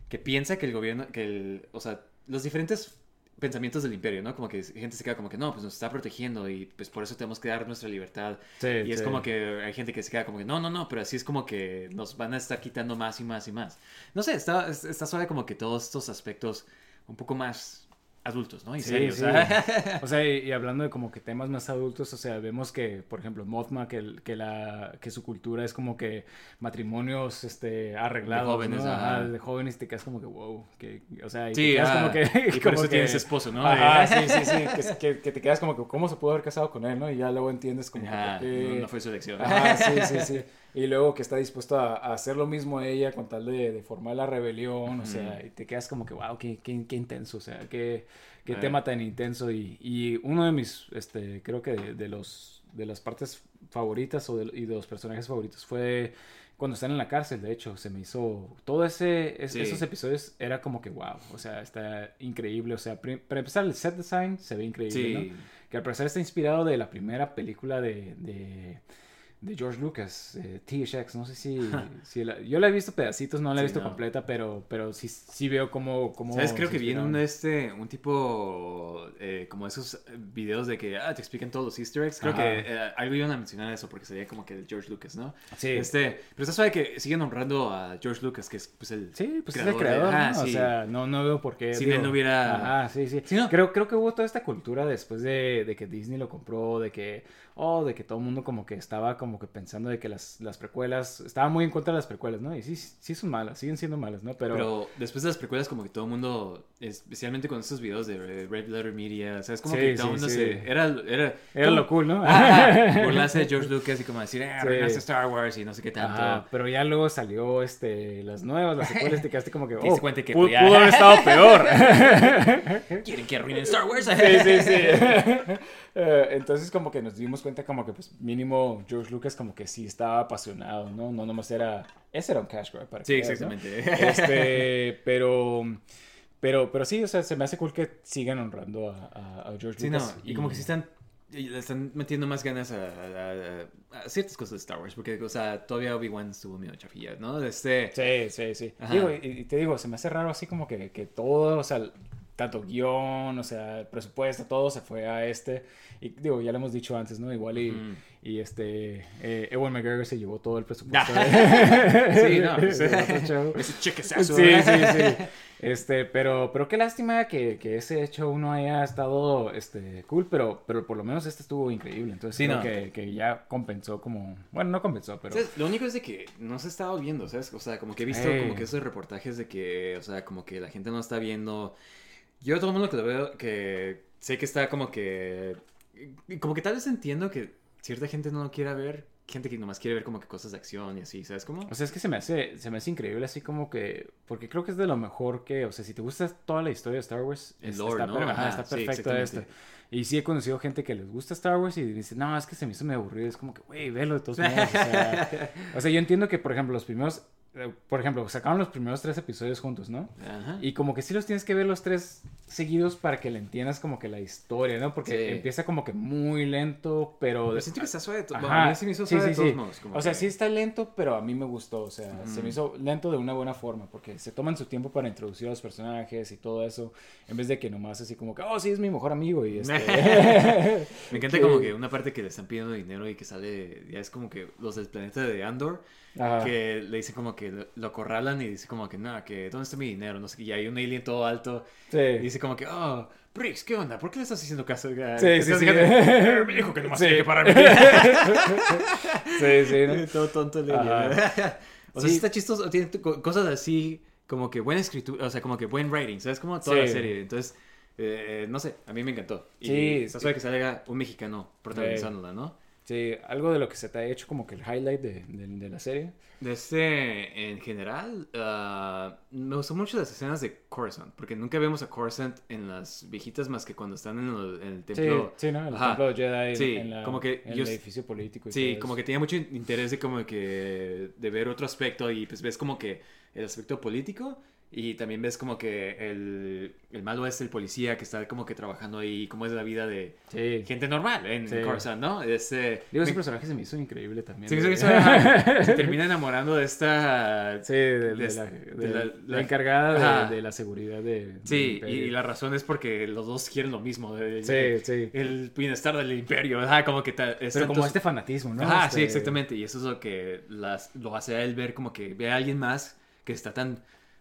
que piensa que el gobierno, que el, o sea, los diferentes pensamientos del imperio, ¿no? Como que gente se queda como que no, pues nos está protegiendo y pues por eso tenemos que dar nuestra libertad. Sí, y es sí. como que hay gente que se queda como que no, no, no, pero así es como que nos van a estar quitando más y más y más. No sé, está, está suave como que todos estos aspectos un poco más adultos, ¿no? Y Sí, serios. sí. O sea, y, y hablando de como que temas más adultos, o sea, vemos que, por ejemplo, Mothma, que, la, que su cultura es como que matrimonios este, arreglados, De jóvenes, ¿no? ajá. de jóvenes, te quedas como que, wow, que, o sea, y Sí, te quedas como que... Y por como eso que- tienes esposo, ¿no? Ajá, sí, sí, sí, que, te quedas como que, ¿cómo se pudo haber casado con él, no? Y ya luego entiendes como Ajá, que... no fue su elección. Ajá, sí, sí, sí. Y luego que está dispuesto a, a hacer lo mismo ella con tal de, de formar la rebelión, o sea, y te quedas como que, wow, qué, qué, qué intenso, o sea, qué, qué Eh. tema tan intenso. Y, y uno de mis, este, creo que de, de los, de las partes favoritas o de, y de los personajes favoritos fue cuando están en la cárcel, de hecho, se me hizo, todo ese, es- Sí. esos episodios era como que, wow, o sea, está increíble, o sea, para empezar el set design se ve increíble, Sí. ¿no? que al parecer está inspirado de la primera película de, de, George Lucas, eh, THX, no sé si, si la- yo la he visto pedacitos, no la he Sí, visto no. completa, pero, pero sí, sí veo cómo... cómo ¿Sabes? Creo que viene un, este, un tipo, eh, como esos videos de que, ah, te explican todos los easter eggs. Creo Ajá. que eh, algo iban a mencionar eso porque sería como que de George Lucas, ¿no? Sí. Este, pero está suave que siguen honrando a George Lucas, que es pues el Sí, pues es creador el de- creador, Ajá, ¿no? O sí. sea, no, no veo por qué. Sin él no hubiera- Ajá, sí, sí. Sí, no. Creo, creo que hubo toda esta cultura después de, de que Disney lo compró, de que, oh, de que todo el mundo como que estaba como que pensando de que las, las precuelas, estaba muy en contra de las precuelas, ¿no? Y sí, sí son malas, siguen siendo malas, ¿no? Pero, Pero después de las precuelas, como que todo el mundo, especialmente con estos videos de Red Letter Media, o sea, es como Sí, que todo el sí, mundo sí. se. Era, era, era todo- lo cool, ¿no? Burlarse de George Lucas y como decir, eh, Sí. arruinaste Star Wars y no sé qué tanto. Pero ya luego salió este, las nuevas, las secuelas, te quedaste como que, oh, cuenta que, pudo, pudo haber estado peor. ¿Quieren que arruinen Star Wars? Sí, sí, sí. Eh, entonces como que nos dimos cuenta como que pues mínimo George Lucas como que sí estaba apasionado, ¿no? No nomás era... Ese era un cash grab para Sí, que veas, ¿no? exactamente. Este, pero... Pero, pero sí, o sea, se me hace cool que sigan honrando a, a- a George Sí, no, Lucas. y como que sí están, le están metiendo más ganas a, a- a- a ciertas cosas de Star Wars, porque, o sea, todavía Obi-Wan estuvo medio chafilla, ¿no? Este, Sí, sí, sí. Digo, y, y te digo, se me hace raro así como que, que todo, o sea, tanto guion, o sea, el presupuesto, todo se fue a este. Y digo, ya lo hemos dicho antes, ¿no? Igual y, este, eh, Ewan McGregor se llevó todo el presupuesto. Sí, no, pues, de otro show. ese Sí, chequesazo. sí, sí. Este, pero, pero qué lástima que, que ese hecho no haya estado este, cool, pero, pero por lo menos este estuvo increíble. Entonces Sí, creo no. que, que ya compensó como. Bueno, no compensó, pero. ¿Sabes? Lo único es de que no se estaba viendo, ¿sabes? O sea, como que he visto Sí. como que esos reportajes de que, o sea, como que la gente no está viendo. Yo todo el mundo que lo veo, que sé que está como que... Como que tal vez entiendo que cierta gente no lo quiera ver, gente que nomás quiere ver como que cosas de acción y así, ¿sabes cómo? O sea, es que se me hace, se me hace increíble así como que, porque creo que es de lo mejor que, o sea, si te gusta toda la historia de Star Wars, El es- lore, está, ¿no? ajá, está sí, perfecto esto. Y sí he conocido gente que les gusta Star Wars y dice, no, es que se me hizo medio aburrido. Es como que, güey, velo de todos modos. O sea, o sea, yo entiendo que, por ejemplo, los primeros, por ejemplo, sacaron los primeros tres episodios juntos, ¿no? Ajá. Y como que sí los tienes que ver los tres seguidos para que le entiendas como que la historia, ¿no? Porque Sí. empieza como que muy lento, pero... Siento que está suave. Ajá. bueno, a mí sí me hizo suave sí, de todos sí. modos. como O sea, sí está lento, pero a mí me gustó. O sea, se me hizo lento de una buena forma, porque se toman su tiempo para introducir a los personajes y todo eso, en vez de que nomás así como que, oh, sí, es mi mejor amigo y este... Me encanta como que una parte que le están pidiendo dinero y que sale, ya es como que los del planeta de Andor, Ajá. que le dicen como que lo, lo acorralan y dice como que, nada, que ¿dónde está mi dinero? No sé qué, y hay un alien todo alto Sí. y dice como que, oh, Briggs, ¿qué onda? ¿Por qué le estás haciendo caso? Sí, ¿Te sí, sí. fijando? "Eh, Me dijo que nomás Sí. tiene que pararme. sí, sí, ¿no? todo tonto el alien. O sea, Sí. está chistoso, tiene co- cosas así como que buena escritura, o sea, como que buen writing, ¿sabes? Como toda la Sí. serie, entonces... eh, no sé, a mí me encantó. Y Sí, está suave que salga un mexicano protagonizándola, ¿no? Sí, algo de lo que se te ha hecho como que el highlight de, de- de la serie. De este, en general, ah, me gustó mucho las escenas de Coruscant, porque nunca vemos a Coruscant en las viejitas más que cuando están en el, en el Sí, templo. sí, ¿no? El Ajá. templo Jedi en, Sí, en la- como que en yo el edificio político. Y Sí, como que tenía mucho interés de como que de ver otro aspecto y pues ves como que el aspecto político y también ves como que el, el malo es el policía que está como que trabajando ahí, cómo es la vida de Sí. gente normal en Sí. Coruscant, ¿no? Este, Digo, ese me- personaje se me hizo increíble también. Sí, de- ajá. se termina enamorando de esta Sí, de, de de- la, la- encargada de- la seguridad de. Sí, y, la razón es porque los dos quieren lo mismo. de- Sí, sí. El bienestar del imperio. Ajá, como que ta- es Pero como este fanatismo, ¿no? Este- sí, exactamente. Y eso es lo que las, lo hace a él ver como que ve a alguien más que está tan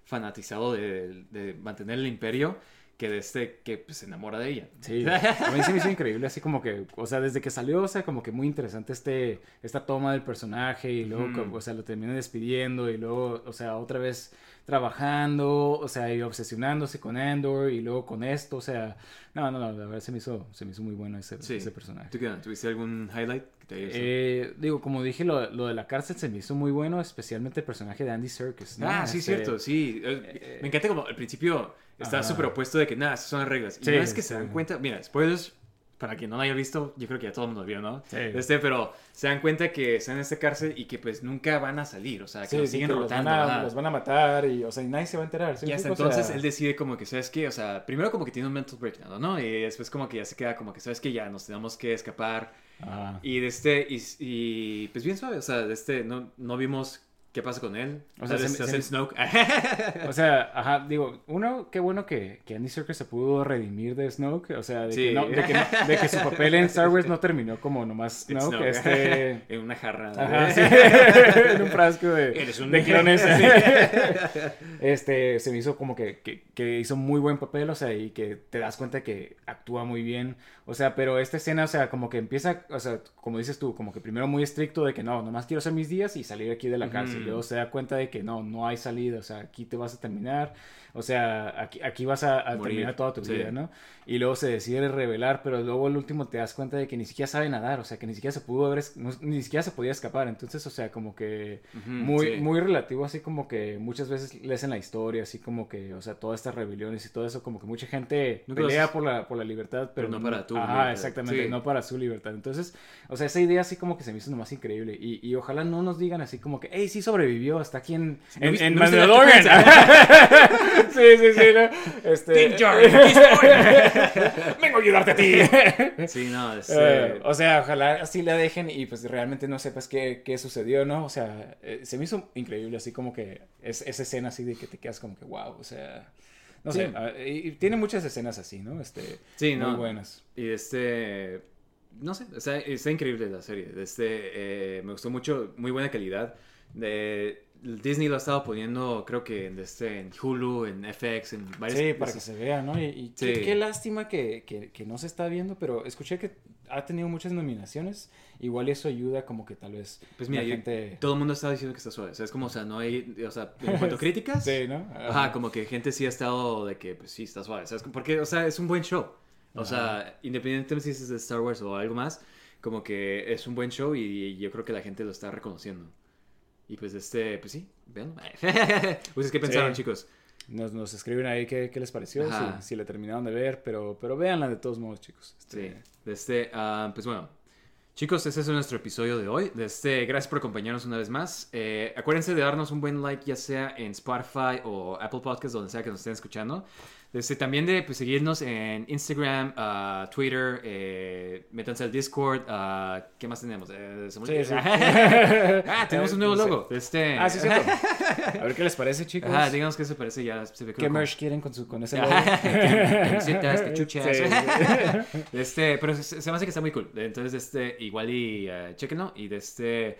fanatizado de, de mantener el imperio que de este que pues, se enamora de ella. Sí, a mí se me hizo increíble, así como que, o sea, desde que salió, o sea, como que muy interesante este, esta toma del personaje y luego, o sea, lo termina despidiendo y luego, o sea, otra vez trabajando, o sea, y obsesionándose con Andor y luego con esto, o sea, no, no, no, la verdad se me hizo, se me hizo muy bueno ese, Sí. ese personaje. ¿Tú qué? ¿Tuviste algún highlight que te haya gustado? Eh, digo, como dije, lo, lo de la cárcel se me hizo muy bueno, especialmente el personaje de Andy Serkis. ¿no? Ah, sí, Este, cierto, sí. Eh, Me encanta como al principio está súper opuesto de que nada, esas son las reglas. Y Sí, no es que se dan cuenta, mira, spoilers, para quien no lo haya visto, yo creo que ya todo el mundo lo vio, ¿no? Sí. Este, pero se dan cuenta que están en esta cárcel y que pues nunca van a salir, o sea, que Sí, los sí, siguen que los rotando. van, a, los van a matar y, o sea, y nadie se va a enterar. ¿sí Y hasta explico? O sea, entonces él decide como que, ¿sabes qué? O sea, primero como que tiene un mental breakdown, ¿no? Y después como que ya se queda como que, ¿sabes qué? Ya nos tenemos que escapar. Ajá. Y de este, y, y, pues bien suave, o sea, de este, no, no vimos qué pasa con él. O sea, se se, Snoke. O sea, ajá, digo, uno, qué bueno que, que Andy Serkis se pudo redimir de Snoke, o sea, de, Sí. que, no- de, que no- de que su papel en Star Wars no terminó como nomás Snoke, Snoke. este... en una jarra. Ajá, sí, en un frasco de, Eres un- de clones. Sí. Este, se me hizo como que, que, que hizo muy buen papel, o sea, y que te das cuenta que actúa muy bien. O sea, pero esta escena, o sea, como que empieza, o sea, como dices tú, como que primero muy estricto de que no, nomás quiero hacer mis días y salir aquí de la cárcel. Luego se da cuenta de que no, no hay salida, o sea, aquí te vas a terminar, o sea, aquí, aquí vas a, terminar toda tu Sí. vida, ¿no? Y luego se decide revelar, pero luego al último te das cuenta de que ni siquiera sabe nadar, o sea, que ni siquiera se pudo haber, no- ni siquiera se podía escapar, entonces, o sea, como que muy, sí. muy relativo, así como que muchas veces lees en la historia, así como que, o sea, todas estas rebeliones y todo eso, como que mucha gente pelea por la, por la libertad, pero, no para tu Ajá, exactamente, Sí. no para su libertad. Entonces, o sea, esa idea así como que se me hizo nomás increíble. Y, y ojalá no nos digan así como que, hey, sí sobrevivió hasta aquí en, ¿No en, viste- en no viste la Mandalorian". sí, sí, sí, ¿no? Este... Vengo a ayudarte a ti. Sí, no, es, Eh, eh, o sea, ojalá así la dejen y pues realmente no sepas qué, qué sucedió, ¿no? O sea, eh, se me hizo increíble, así como que es, esa escena así de que te quedas como que, wow, o sea, no Sí. sé, ah, y, y tiene muchas escenas así, ¿no? Este, Sí, muy no. buenas. Y este. No sé, está, está increíble la serie. Este, eh, me gustó mucho, muy buena calidad. De, Disney lo ha estado poniendo, creo que en, este, en Hulu, en FX, en varios. Sí, para que se vea, ¿no? Y, y Sí. qué, qué lástima que, que, que no se está viendo, pero escuché que ha tenido muchas nominaciones. Igual eso ayuda como que tal vez Pues mira, la yo- gente... todo el mundo está diciendo que está suave. O sea, es como, o sea, no hay. O sea, en cuanto a críticas. Sí, ¿no? Ajá, como que gente sí ha estado de que, pues sí, está suave. ¿sabes? Porque, o sea, es un buen show. O sea, independientemente si es de Star Wars o algo más, como que es un buen show y yo creo que la gente lo está reconociendo. Y pues este, pues sí, vean. ¿Ustedes qué pensaron, Sí. chicos? Nos, nos escriben ahí qué, qué les pareció, si, si la terminaron de ver, pero, pero véanla de todos modos, chicos. Sí. Este, De este, ah, pues bueno. Chicos, ese es nuestro episodio de hoy. De este, gracias por acompañarnos una vez más. Eh, acuérdense de darnos un buen like, ya sea en Spotify o Apple Podcasts, donde sea que nos estén escuchando. Este, también de pues, seguirnos en Instagram, ah, Twitter, eh, métanse al Discord. ah, ¿Qué más tenemos? Eh, Sí, ah, tenemos un nuevo logo. Este, Ah, sí. A ver qué les parece, chicos. Ajá, díganos qué se parece ya. Se ve ¿Qué merch quieren con, su, con ese logo? Camisetas, cachuchas. Este, pero se, se me hace que está muy cool. Entonces, este, igual y uh, chéquenlo. Y de este.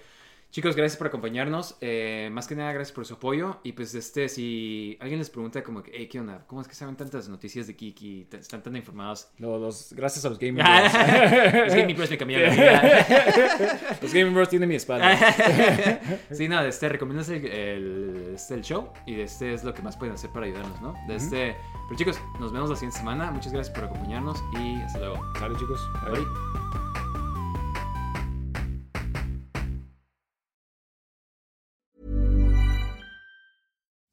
Chicos, gracias por acompañarnos. Eh, más que nada, gracias por su apoyo. Y pues, este, si alguien les pregunta, como hey, ¿qué onda? ¿Cómo es que saben tantas noticias de Kiki? ¿Están tan informados? Los, los- gracias a los Gaming Bros. que mi Bros me cambiaron la vida. los Gaming Bros tienen mi espalda. sí, no, de este, recomiendas el, el, este, el show. Y de este es lo que más pueden hacer para ayudarnos, ¿no? De este. Pero chicos, nos vemos la siguiente semana. Muchas gracias por acompañarnos. Y hasta luego. Sale, chicos. Bye.